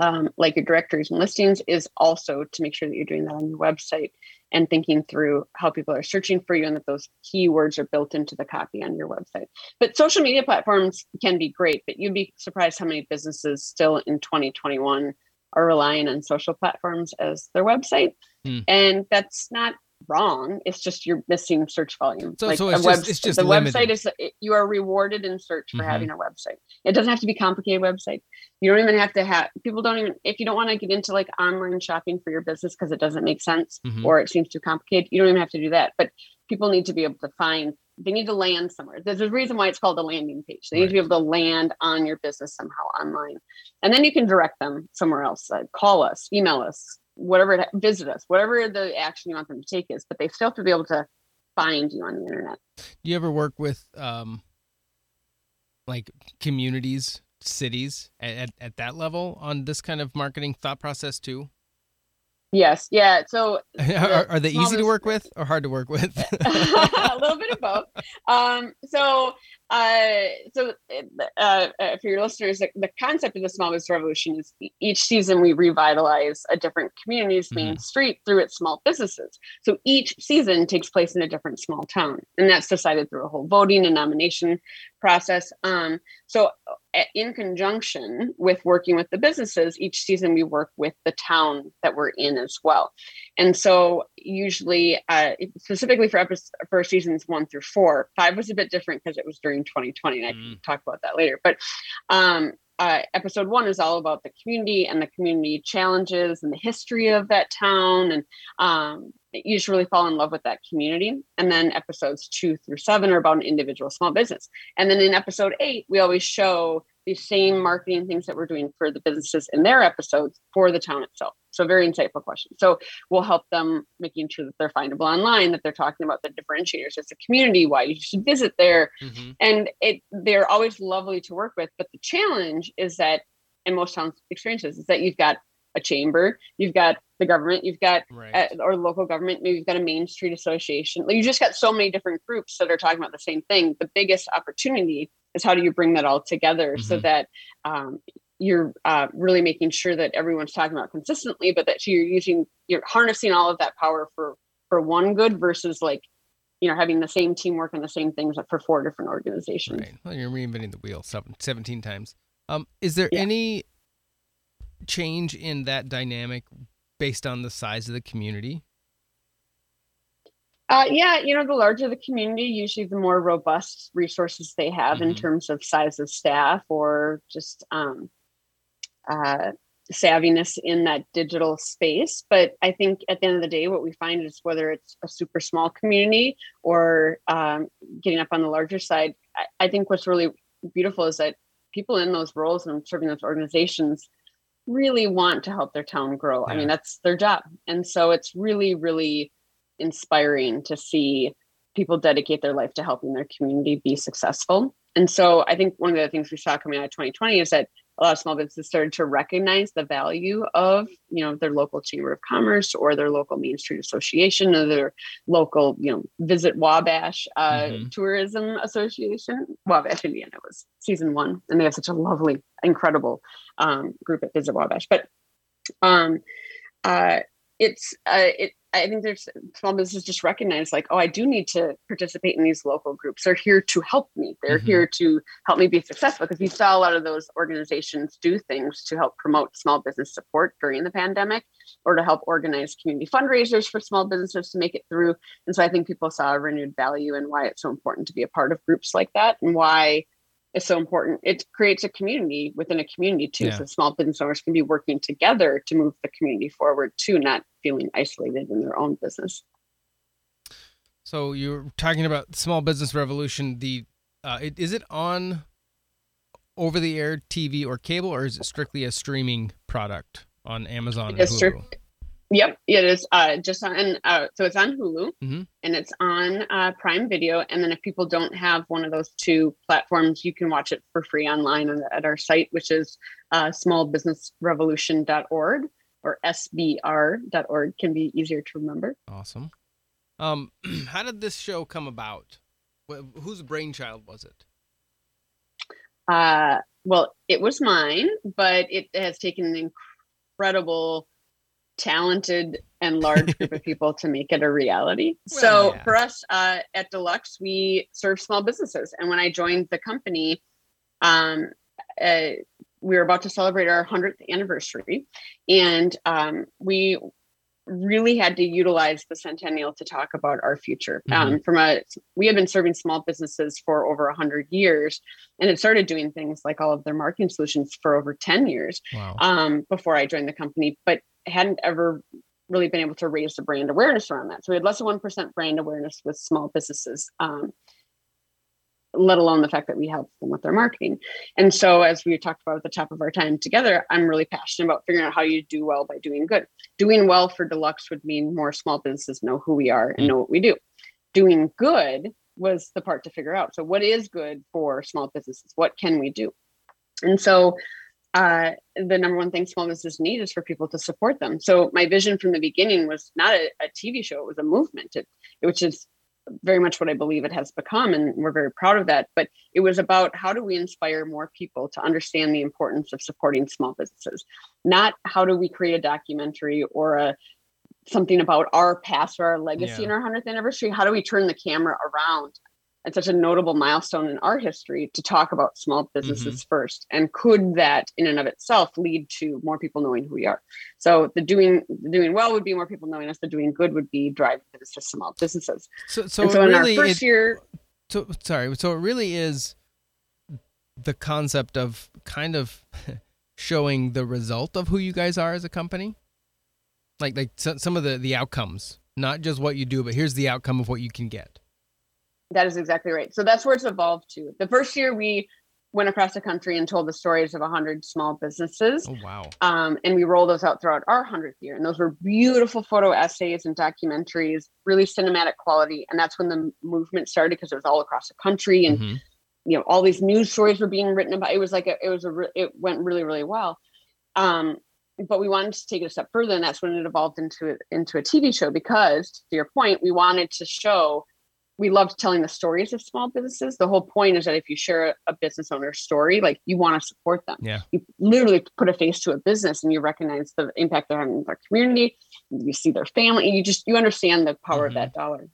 um, like your directories and listings is also to make sure that you're doing that on your website and thinking through how people are searching for you and that those keywords are built into the copy on your website. But social media platforms can be great, but you'd be surprised how many businesses still in 2021 are relying on social platforms as their website. Mm. And that's not wrong. It's just you're missing search volume. So, like so it's, web, just, it's just the limited. website is you are rewarded in search for mm-hmm. having a website. It doesn't have to be complicated website. You don't even have to have people don't even if you don't want to get into like online shopping for your business because it doesn't make sense mm-hmm. or it seems too complicated. You don't even have to do that. But people need to be able to find they need to land somewhere. There's a reason why it's called a landing page. They right. need to be able to land on your business somehow online. And then you can direct them somewhere else. Uh, call us, email us, whatever it, visit us, whatever the action you want them to take is, but they still have to be able to find you on the internet. Do you ever work with um like communities, cities at, at, at that level on this kind of marketing thought process too? Yes. Yeah. So are, are, they easy to work with or hard to work with? a little bit of both. Um, so, uh, so uh, uh, for your listeners, the, the, concept of the small business revolution is each season we revitalize a different community's main mm-hmm. street through its small businesses. So each season takes place in a different small town, and that's decided through a whole voting and nomination process. Um, so in conjunction with working with the businesses, each season we work with the town that we're in as well. And so, usually, uh, specifically for episodes, for seasons one through four, five was a bit different because it was during 2020, and I can mm. talk about that later. But um, uh, episode one is all about the community and the community challenges and the history of that town and um, you just really fall in love with that community. And then episodes two through seven are about an individual small business. And then in episode eight, we always show the same marketing things that we're doing for the businesses in their episodes for the town itself. So very insightful question. So we'll help them making sure that they're findable online, that they're talking about the differentiators as a community, why you should visit there. Mm-hmm. And it they're always lovely to work with. But the challenge is that in most towns experiences is that you've got a chamber, you've got the government, you've got right. uh, or local government, maybe you've got a Main Street Association. Like you just got so many different groups that are talking about the same thing. The biggest opportunity is how do you bring that all together mm-hmm. so that um, you're uh, really making sure that everyone's talking about consistently, but that you're using you're harnessing all of that power for for one good versus like you know having the same teamwork and the same things for four different organizations. Right. Well, you're reinventing the wheel 17 times. Um, is there yeah. any change in that dynamic based on the size of the community? Uh, yeah, you know, the larger the community, usually the more robust resources they have mm-hmm. in terms of size of staff or just um, uh, savviness in that digital space. But I think at the end of the day, what we find is whether it's a super small community or um, getting up on the larger side, I, I think what's really beautiful is that people in those roles and serving those organizations really want to help their town grow. Yeah. I mean, that's their job. And so it's really, really inspiring to see people dedicate their life to helping their community be successful. And so I think one of the things we saw coming out of 2020 is that a lot of small businesses started to recognize the value of you know their local chamber of commerce or their local main street association or their local you know visit wabash uh, mm-hmm. tourism association. Wabash indiana was season one. And they have such a lovely incredible um, group at visit wabash. But um, uh, it's uh, it I think there's small businesses just recognize like, oh, I do need to participate in these local groups. They're here to help me. They're mm-hmm. here to help me be successful. Because we saw a lot of those organizations do things to help promote small business support during the pandemic or to help organize community fundraisers for small businesses to make it through. And so I think people saw a renewed value in why it's so important to be a part of groups like that and why is so important. It creates a community within a community too. Yeah. So small business owners can be working together to move the community forward too, not feeling isolated in their own business. So you're talking about small business revolution. The uh, it, is it on over the air TV or cable, or is it strictly a streaming product on Amazon? and Hulu? Yep, it is uh, just on. Uh, so it's on Hulu mm-hmm. and it's on uh, Prime Video. And then if people don't have one of those two platforms, you can watch it for free online at our site, which is uh, smallbusinessrevolution.org or sbr.org. Can be easier to remember. Awesome. Um, how did this show come about? Whose brainchild was it? Uh, well, it was mine, but it has taken an incredible talented and large group of people to make it a reality. Well, so yeah. for us uh, at Deluxe, we serve small businesses. And when I joined the company, um, uh, we were about to celebrate our 100th anniversary. And um, we really had to utilize the centennial to talk about our future. Mm-hmm. Um, from a, we have been serving small businesses for over 100 years and had started doing things like all of their marketing solutions for over 10 years wow. um, before I joined the company. But hadn't ever really been able to raise the brand awareness around that. So we had less than 1% brand awareness with small businesses, um, let alone the fact that we help them with their marketing. And so, as we talked about at the top of our time together, I'm really passionate about figuring out how you do well by doing good. Doing well for Deluxe would mean more small businesses know who we are and mm. know what we do. Doing good was the part to figure out. So, what is good for small businesses? What can we do? And so, uh, the number one thing small businesses need is for people to support them. So my vision from the beginning was not a, a TV show; it was a movement, it, which is very much what I believe it has become, and we're very proud of that. But it was about how do we inspire more people to understand the importance of supporting small businesses, not how do we create a documentary or a something about our past or our legacy yeah. in our 100th anniversary. How do we turn the camera around and such a notable milestone in our history to talk about small businesses mm-hmm. first and could that in and of itself lead to more people knowing who we are? So the doing the doing well would be more people knowing us the doing good would be driving business to small businesses. So so, so in really, our first it, year so sorry so it really is the concept of kind of showing the result of who you guys are as a company? Like like some of the the outcomes not just what you do but here's the outcome of what you can get that is exactly right. So that's where it's evolved to. The first year we went across the country and told the stories of 100 small businesses. Oh, wow. Um, and we rolled those out throughout our 100th year. And those were beautiful photo essays and documentaries, really cinematic quality. And that's when the movement started because it was all across the country. And, mm-hmm. you know, all these news stories were being written about. It was like, a, it was a, re- it went really, really well. Um, but we wanted to take it a step further. And that's when it evolved into, into a TV show because to your point, we wanted to show we loved telling the stories of small businesses. The whole point is that if you share a business owner's story, like you want to support them. Yeah. You literally put a face to a business and you recognize the impact they're having in their community. You see their family. and You just you understand the power mm-hmm. of that dollar.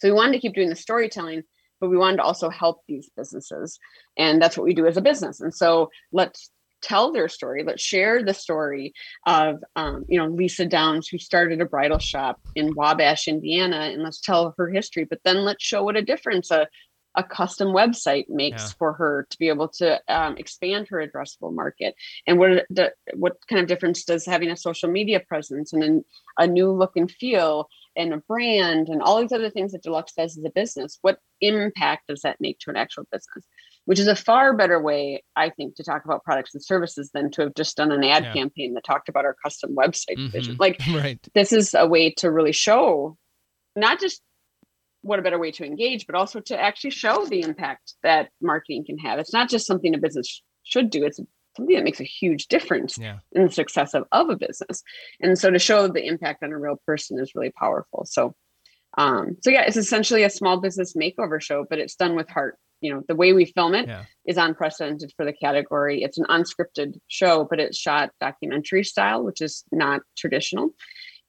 So we wanted to keep doing the storytelling, but we wanted to also help these businesses. And that's what we do as a business. And so let's tell their story. Let's share the story of, um, you know, Lisa Downs, who started a bridal shop in Wabash, Indiana, and let's tell her history. But then let's show what a difference a, a custom website makes yeah. for her to be able to um, expand her addressable market. And what the, what kind of difference does having a social media presence and a, a new look and feel and a brand and all these other things that Deluxe does as a business, what impact does that make to an actual business? Which is a far better way, I think, to talk about products and services than to have just done an ad yeah. campaign that talked about our custom website mm-hmm. vision. Like, right. this is a way to really show not just what a better way to engage, but also to actually show the impact that marketing can have. It's not just something a business should do, it's something that makes a huge difference yeah. in the success of, of a business. And so to show the impact on a real person is really powerful. So, um, so yeah, it's essentially a small business makeover show, but it's done with heart you know the way we film it yeah. is unprecedented for the category. It's an unscripted show but it's shot documentary style which is not traditional.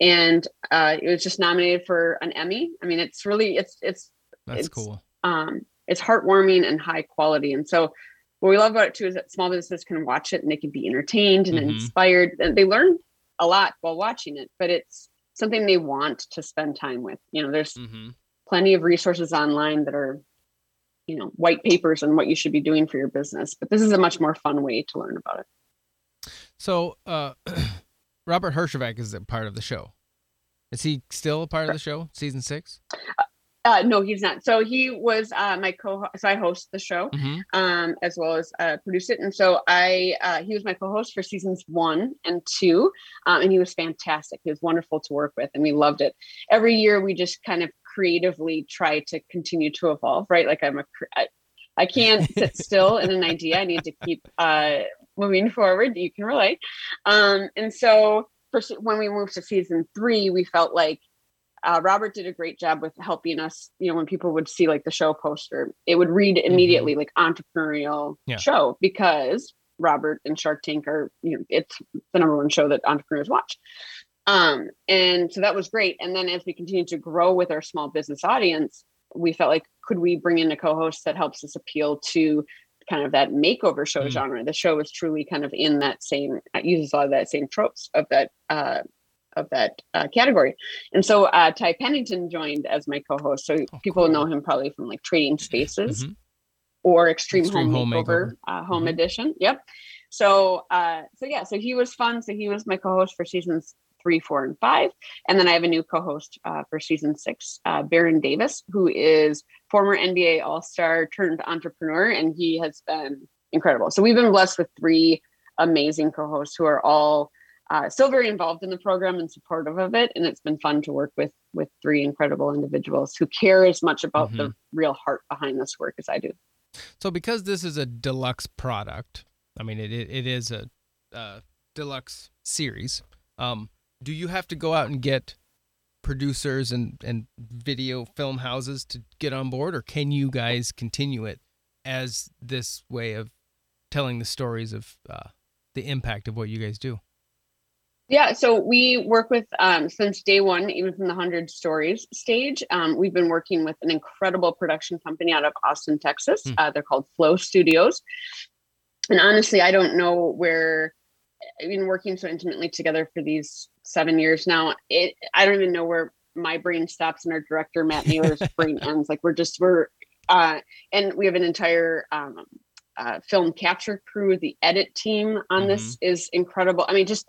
And uh, it was just nominated for an emmy. I mean it's really it's it's that's it's, cool. um it's heartwarming and high quality. And so what we love about it too is that small businesses can watch it and they can be entertained and mm-hmm. inspired. And they learn a lot while watching it but it's something they want to spend time with. You know there's mm-hmm. plenty of resources online that are you know white papers on what you should be doing for your business but this is a much more fun way to learn about it so uh robert herjavec is a part of the show is he still a part of the show season six uh, uh, no, he's not. So he was uh, my co. So I host the show, mm-hmm. um, as well as uh, produce it. And so I, uh, he was my co-host for seasons one and two, um, and he was fantastic. He was wonderful to work with, and we loved it. Every year, we just kind of creatively try to continue to evolve. Right, like I'm a, I, I can't sit still in an idea. I need to keep uh, moving forward. You can relate. Um, and so for, when we moved to season three, we felt like uh, Robert did a great job with helping us. You know, when people would see like the show poster, it would read mm-hmm. immediately mm-hmm. like entrepreneurial yeah. show because Robert and Shark Tank are, you know, it's the number one show that entrepreneurs watch. Um, and so that was great. And then as we continued to grow with our small business audience, we felt like could we bring in a co-host that helps us appeal to kind of that makeover show mm-hmm. genre. The show is truly kind of in that same uses a lot of that same tropes of that uh, of that uh, category. And so uh, Ty Pennington joined as my co-host. So oh, people cool. know him probably from like Trading Spaces mm-hmm. or Extreme, Extreme Home, Home Makeover, uh, Home mm-hmm. Edition. Yep. So uh, so yeah, so he was fun. So he was my co-host for seasons three, four, and five. And then I have a new co-host uh, for season six, uh, Baron Davis, who is former NBA All-Star turned entrepreneur, and he has been incredible. So we've been blessed with three amazing co-hosts who are all uh, still very involved in the program and supportive of it. And it's been fun to work with with three incredible individuals who care as much about mm-hmm. the real heart behind this work as I do. So, because this is a deluxe product, I mean, it it, it is a uh, deluxe series. Um, do you have to go out and get producers and and video film houses to get on board, or can you guys continue it as this way of telling the stories of uh, the impact of what you guys do? Yeah, so we work with um, since day one, even from the hundred stories stage. Um, we've been working with an incredible production company out of Austin, Texas. Mm. Uh, they're called Flow Studios, and honestly, I don't know where. I've been working so intimately together for these seven years now. It I don't even know where my brain stops and our director Matt Naylor's brain ends. Like we're just we're uh, and we have an entire um, uh, film capture crew. The edit team on mm-hmm. this is incredible. I mean, just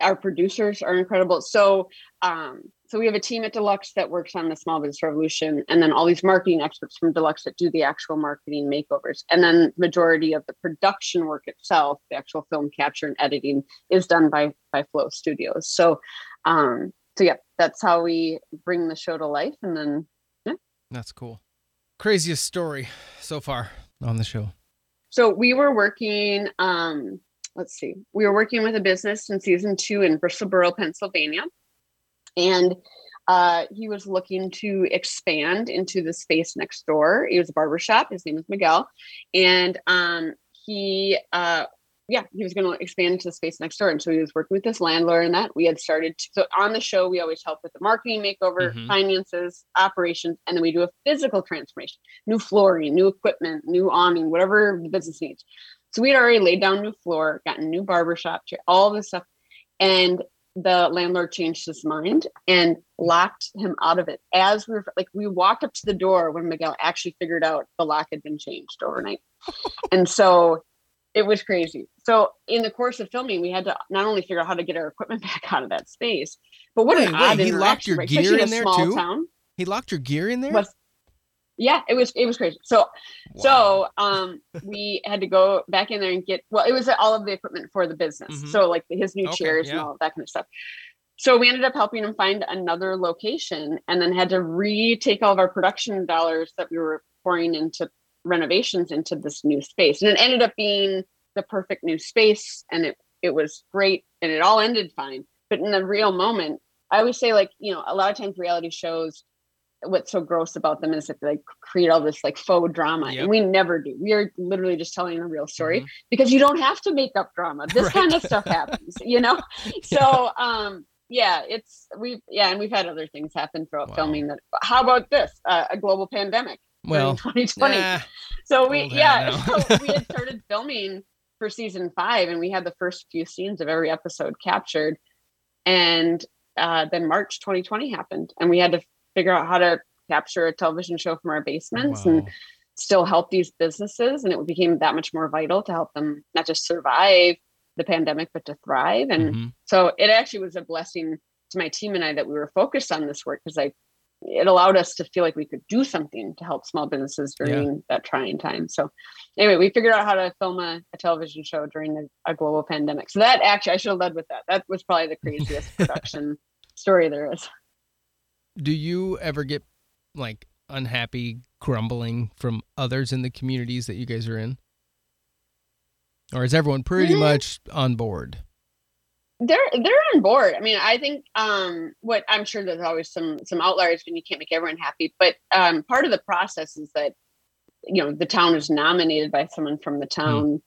our producers are incredible. So, um, so we have a team at Deluxe that works on the Small Business Revolution, and then all these marketing experts from Deluxe that do the actual marketing makeovers. And then majority of the production work itself, the actual film capture and editing, is done by by Flow Studios. So, um, so yeah, that's how we bring the show to life. And then, yeah, that's cool. Craziest story so far on the show. So we were working. Um, let's see, we were working with a business in season two in Bristol Borough, Pennsylvania. And uh, he was looking to expand into the space next door. He was a barbershop. His name is Miguel. And um, he, uh, yeah, he was going to expand into the space next door. And so he was working with this landlord and that we had started. To, so on the show, we always help with the marketing makeover, mm-hmm. finances, operations, and then we do a physical transformation, new flooring, new equipment, new awning, whatever the business needs. So we had already laid down new floor, gotten new barbershop chair, all this stuff. And the landlord changed his mind and locked him out of it. As we were like, we walked up to the door when Miguel actually figured out the lock had been changed overnight. and so it was crazy. So in the course of filming, we had to not only figure out how to get our equipment back out of that space, but what wait, an wait, odd he locked your right? gear in there too. Town. He locked your gear in there. Yeah it was it was crazy so wow. so um we had to go back in there and get well it was all of the equipment for the business mm-hmm. so like his new okay, chairs yeah. and all that kind of stuff so we ended up helping him find another location and then had to retake all of our production dollars that we were pouring into renovations into this new space and it ended up being the perfect new space and it it was great and it all ended fine but in the real moment i always say like you know a lot of times reality shows what's so gross about them is that they like create all this like faux drama yep. and we never do we are literally just telling a real story mm-hmm. because you don't have to make up drama this right. kind of stuff happens you know yeah. so um yeah it's we've yeah and we've had other things happen throughout wow. filming that how about this uh, a global pandemic well 2020 nah, so we yeah so we had started filming for season five and we had the first few scenes of every episode captured and uh, then March 2020 happened, and we had to figure out how to capture a television show from our basements wow. and still help these businesses. And it became that much more vital to help them not just survive the pandemic, but to thrive. And mm-hmm. so it actually was a blessing to my team and I that we were focused on this work because I it allowed us to feel like we could do something to help small businesses during yeah. that trying time. So anyway, we figured out how to film a, a television show during a, a, global pandemic. So that actually I should have led with that. That was probably the craziest production story there is do you ever get like unhappy grumbling from others in the communities that you guys are in? Or is everyone pretty mm-hmm. much on board? They're they're on board. I mean, I think um what I'm sure there's always some some outliers when you can't make everyone happy, but um part of the process is that you know the town is nominated by someone from the hmm. town. Mm.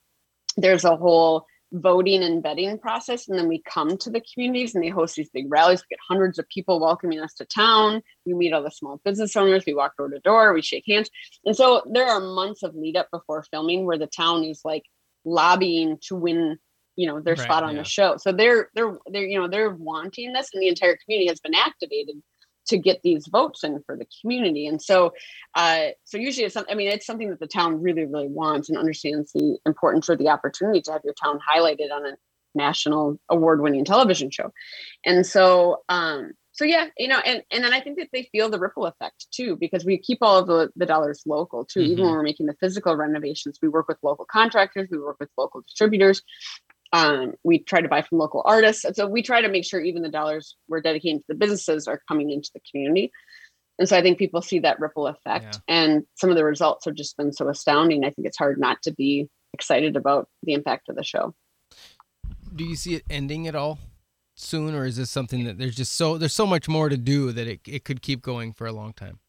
There's a whole voting and vetting process and then we come to the communities and they host these big rallies. We get hundreds of people welcoming us to town. We meet all the small business owners. We walk door to door. We shake hands. And so there are months of lead up before filming where the town is like lobbying to win you know their right, spot on yeah. the show. So they're they're they're you know they're wanting this and the entire community has been activated to get these votes in for the community. And so, uh, so usually it's something, I mean, it's something that the town really, really wants and understands the importance or the opportunity to have your town highlighted on a national award winning television show. And so, um, so yeah, you know, and, and then I think that they feel the ripple effect too, because we keep all of the, the dollars local too. Mm-hmm. Even when we're making the physical renovations, we work with local contractors, we work with local distributors, um, we try to buy from local artists. And so we try to make sure even the dollars we're dedicating to the businesses are coming into the community. And so I think people see that ripple effect. Yeah. And some of the results have just been so astounding. I think it's hard not to be excited about the impact of the show. Do you see it ending at all soon, or is this something that there's just so there's so much more to do that it it could keep going for a long time?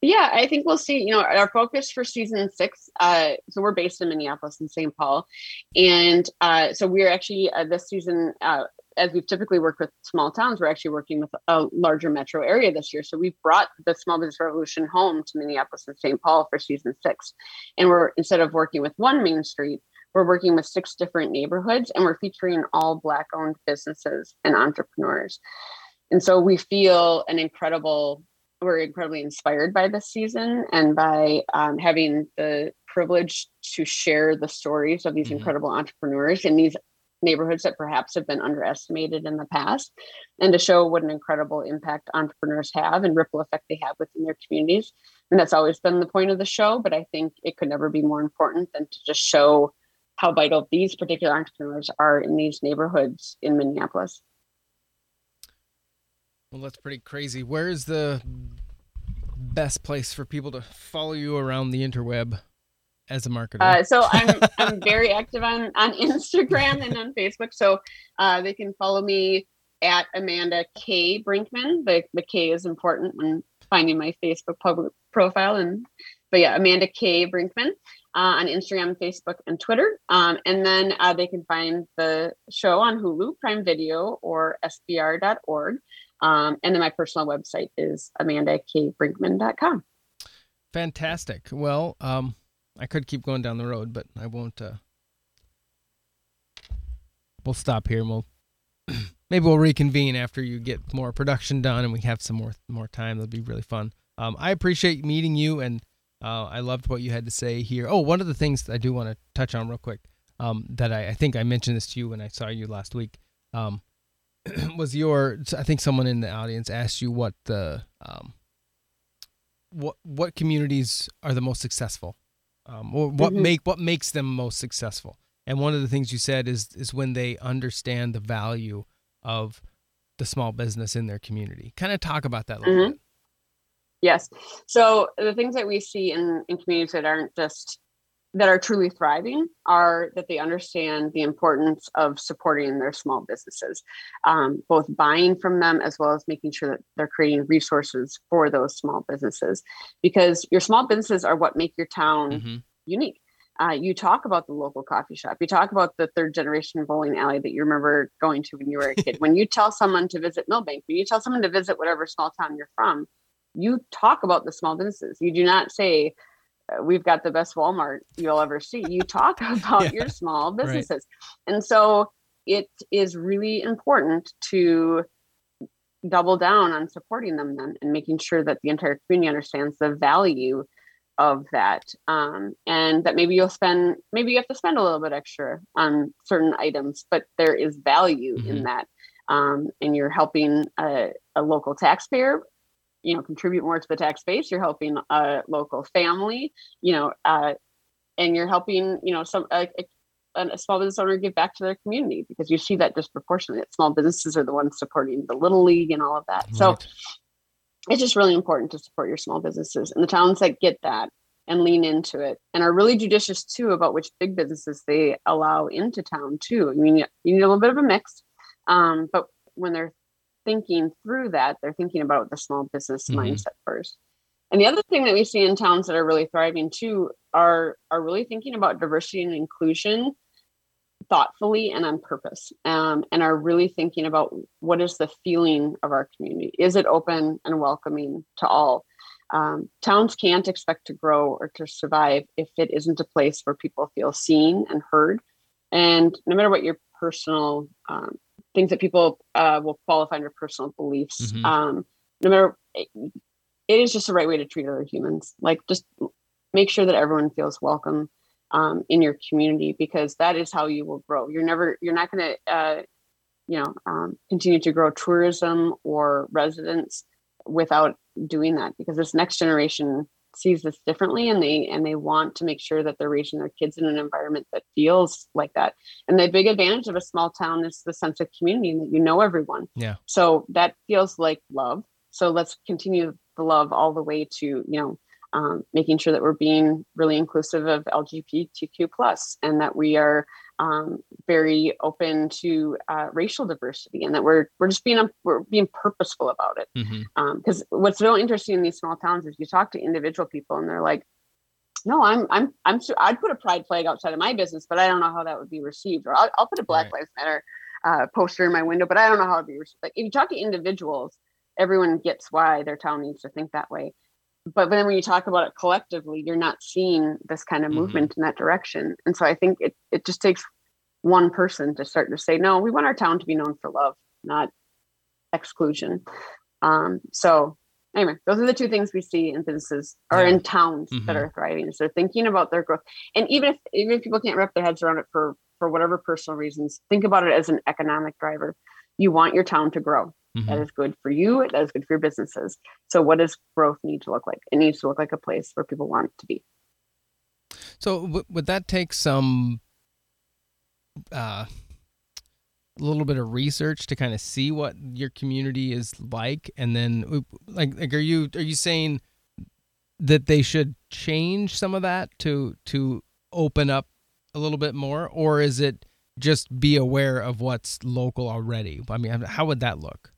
Yeah, I think we'll see. You know, our focus for season six. Uh, so we're based in Minneapolis and St. Paul, and uh, so we're actually uh, this season. Uh, as we've typically worked with small towns, we're actually working with a larger metro area this year. So we've brought the small business revolution home to Minneapolis and St. Paul for season six. And we're instead of working with one main street, we're working with six different neighborhoods and we're featuring all Black owned businesses and entrepreneurs. And so we feel an incredible we're incredibly inspired by this season and by um, having the privilege to share the stories of these mm-hmm. incredible entrepreneurs in these neighborhoods that perhaps have been underestimated in the past and to show what an incredible impact entrepreneurs have and ripple effect they have within their communities and that's always been the point of the show but i think it could never be more important than to just show how vital these particular entrepreneurs are in these neighborhoods in minneapolis well, that's pretty crazy. Where is the best place for people to follow you around the interweb as a marketer? Uh, so I'm I'm very active on on Instagram and on Facebook. So uh, they can follow me at Amanda K Brinkman. The the K is important when finding my Facebook public profile. And but yeah, Amanda K Brinkman. Uh, on Instagram, Facebook, and Twitter. Um, and then uh, they can find the show on Hulu, Prime Video, or SBR.org. Um, and then my personal website is amandakbrinkman.com. Fantastic. Well, um, I could keep going down the road, but I won't. Uh, we'll stop here and we'll maybe we'll reconvene after you get more production done and we have some more more time. That'll be really fun. Um, I appreciate meeting you and uh, I loved what you had to say here. Oh, one of the things I do want to touch on real quick um, that I, I, think I mentioned this to you when I saw you last week. Um, was your I think someone in the audience asked you what the um, what what communities are the most successful, um, or what mm-hmm. make what makes them most successful. And one of the things you said is is when they understand the value of the small business in their community. Kind of talk about that a little mm-hmm. bit. Yes. So the things that we see in, in communities that aren't just that are truly thriving are that they understand the importance of supporting their small businesses, um, both buying from them as well as making sure that they're creating resources for those small businesses. Because your small businesses are what make your town mm-hmm. unique. Uh, you talk about the local coffee shop. You talk about the third generation bowling alley that you remember going to when you were a kid. when you tell someone to visit Milbank, when you tell someone to visit whatever small town you're from, you talk about the small businesses. You do not say, we've got the best Walmart you'll ever see. You talk about yeah, your small businesses. Right. And so it is really important to double down on supporting them then and making sure that the entire community understands the value of that um, and that maybe you'll spend maybe you have to spend a little bit extra on certain items but there is value mm-hmm. in that um, and you're helping a, a local taxpayer you know contribute more to the tax base you're helping a local family you know uh, and you're helping you know some a, a, small business owner give back to their community because you see that disproportionately that small businesses are the ones supporting the little league and all of that right. so it's just really important to support your small businesses and the towns that get that and lean into it and are really judicious too about which big businesses they allow into town too i mean you need a little bit of a mix um, but when they're thinking through that, they're thinking about the small business mm-hmm. mindset first. And the other thing that we see in towns that are really thriving too are are really thinking about diversity and inclusion thoughtfully and on purpose, um, and are really thinking about what is the feeling of our community. Is it open and welcoming to all? Um, towns can't expect to grow or to survive if it isn't a place where people feel seen and heard. And no matter what your personal um, things that people uh, will qualify under personal beliefs. Mm-hmm. Um, no matter, it, it is just the right way to treat other humans. Like just make sure that everyone feels welcome um, in your community because that is how you will grow. You're never, you're not going to, uh, you know, um, continue to grow tourism or residents without doing that because this next generation sees this differently and they and they want to make sure that they're raising their kids in an environment that feels like that. And the big advantage of a small town is the sense of community and that you know everyone. Yeah. So that feels like love. So let's continue the love all the way to you know um, making sure that we're being really inclusive of LGBTQ plus and that we are um, very open to uh, racial diversity and that we're we're just being we're being purposeful about it. Because mm-hmm. um, what's real interesting in these small towns is you talk to individual people and they're like, "No, I'm I'm I'm I'd put a pride flag outside of my business, but I don't know how that would be received. Or I'll, I'll put a Black right. Lives Matter uh, poster in my window, but I don't know how it'd be received. Like if you talk to individuals, everyone gets why their town needs to think that way but then when you talk about it collectively you're not seeing this kind of mm-hmm. movement mm-hmm. in that direction and so i think it, it just takes one person to start to say no we want our town to be known for love not exclusion um, so anyway those are the two things we see in businesses or yeah. in towns mm-hmm. that are thriving so they're thinking about their growth and even if even if people can't wrap their heads around it for for whatever personal reasons think about it as an economic driver you want your town to grow Mm-hmm. That is good for you. That is good for your businesses. So, what does growth need to look like? It needs to look like a place where people want to be. So, w- would that take some uh, a little bit of research to kind of see what your community is like, and then like like are you are you saying that they should change some of that to to open up a little bit more, or is it just be aware of what's local already? I mean, how would that look?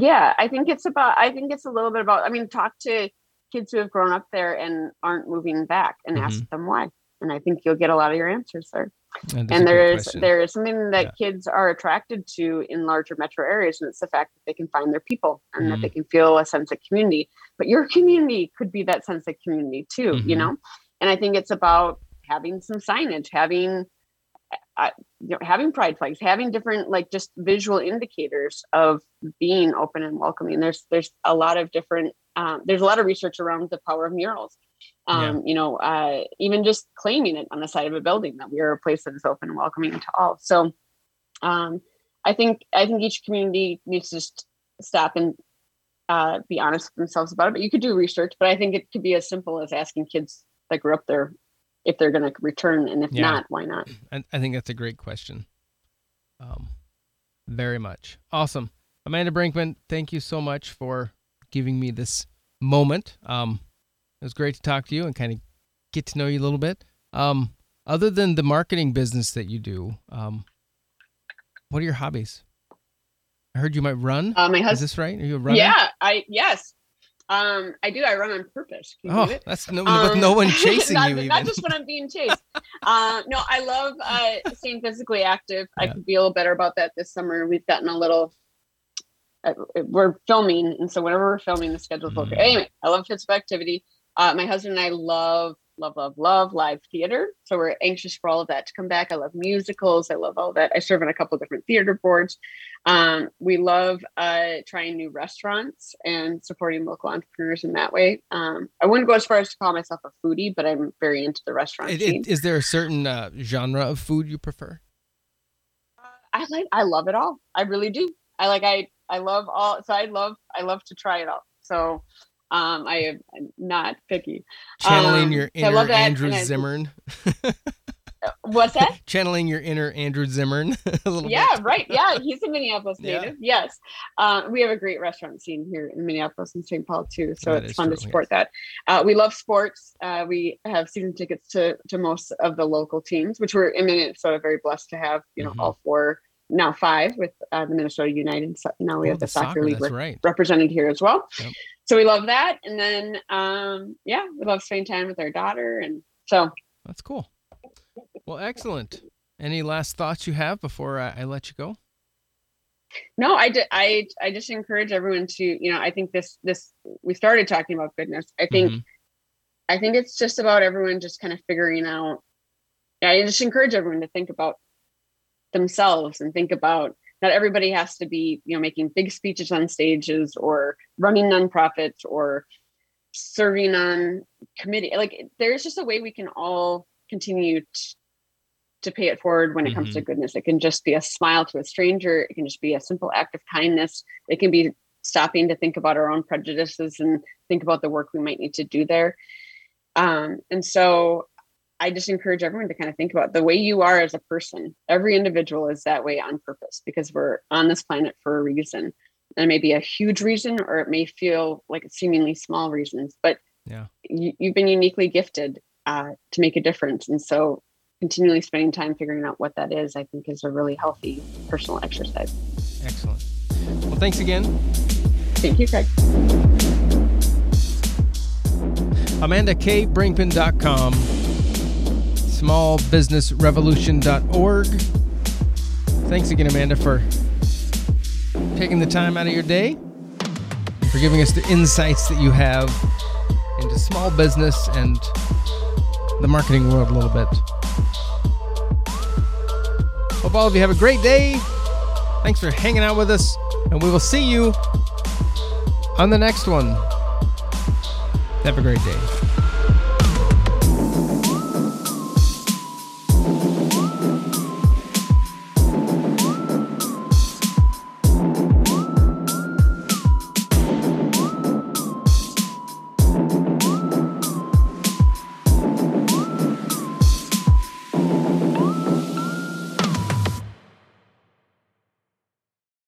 Yeah i think it's about i think it's a little bit about i mean talk to kids who have grown up there and aren't moving back and mm-hmm. ask them why and i think you'll get a lot of your answers there and, and there is question. there is something that yeah. kids are attracted to in larger metro areas and it's the fact that they can find their people and mm-hmm. that they can feel a sense of community but your community could be that sense of community too mm-hmm. you know and i think it's about having some signage having you know, having pride flags, having different like just visual indicators of being open and welcoming. There's there's a lot of different um, there's a lot of research around the power of murals. Um, yeah. You know, uh, even just claiming it on the side of a building that we are a place that is open and welcoming to all. So, um, I think I think each community needs to just stop and uh, be honest with themselves about it. But you could do research, but I think it could be as simple as asking kids that grew up there if they're going to return, and if yeah. not, why not? I, I think that's a great question. Um, very much awesome, Amanda Brinkman. Thank you so much for giving me this moment. Um, it was great to talk to you and kind of get to know you a little bit. Um, other than the marketing business that you do, um, what are your hobbies? I heard you might run. Uh, my husband. Is this right? Are you a runner? Yeah, I yes. Um, I do. I run on purpose. oh, that's no, um, no one chasing not, you. Even. Not just when I'm being chased. uh, no, I love uh, staying physically active. Yeah. I could be a little better about that this summer. We've gotten a little. Uh, we're filming, and so whenever we're filming, the schedule's mm. okay. Anyway, I love physical activity. Uh, my husband and I love love, love, love live theater. So we're anxious for all of that to come back. I love musicals. I love all that. I serve on a couple different theater boards. Um, we love uh, trying new restaurants and supporting local entrepreneurs in that way. Um, I wouldn't go as far as to call myself a foodie, but I'm very into the restaurant. It, it, is there a certain uh, genre of food you prefer? Uh, I like. I love it all. I really do. I like. I I love all. So I love. I love to try it all. So um, I am not picky. Channeling um, your inner Andrew Zimmern. Uh, what's that? Channeling your inner Andrew Zimmern a little yeah, bit. right. Yeah, he's a Minneapolis native. Yeah. Yes. Uh, we have a great restaurant scene here in Minneapolis and St. Paul too. So that it's fun to support yes. that. Uh, we love sports. Uh, we have season tickets to to most of the local teams, which we're in Minnesota very blessed to have. You know, mm-hmm. all four now five with uh, the Minnesota United. So now we oh, have the, the soccer, soccer league re- right. represented here as well. Yep so we love that. And then, um, yeah, we love spending time with our daughter. And so that's cool. Well, excellent. Any last thoughts you have before I, I let you go? No, I, did, I, I just encourage everyone to, you know, I think this, this, we started talking about goodness. I think, mm-hmm. I think it's just about everyone just kind of figuring out. Yeah, I just encourage everyone to think about themselves and think about not everybody has to be you know making big speeches on stages or running nonprofits or serving on committee like there's just a way we can all continue to, to pay it forward when it mm-hmm. comes to mm-hmm. goodness it can just be a smile to a stranger it can just be a simple act of kindness it can be stopping to think about our own prejudices and think about the work we might need to do there um, and so I just encourage everyone to kind of think about the way you are as a person. Every individual is that way on purpose because we're on this planet for a reason. And it may be a huge reason or it may feel like seemingly small reasons, but Yeah. You, you've been uniquely gifted uh, to make a difference. And so continually spending time figuring out what that is, I think is a really healthy personal exercise. Excellent. Well, thanks again. Thank you, Craig. AmandaKBrinkman.com, smallbusinessrevolution.org. Thanks again, Amanda, for taking the time out of your day for giving us the insights that you have into small business and the marketing world a little bit. Hope all of you have a great day. Thanks for hanging out with us, and we will see you on the next one. Have a great day.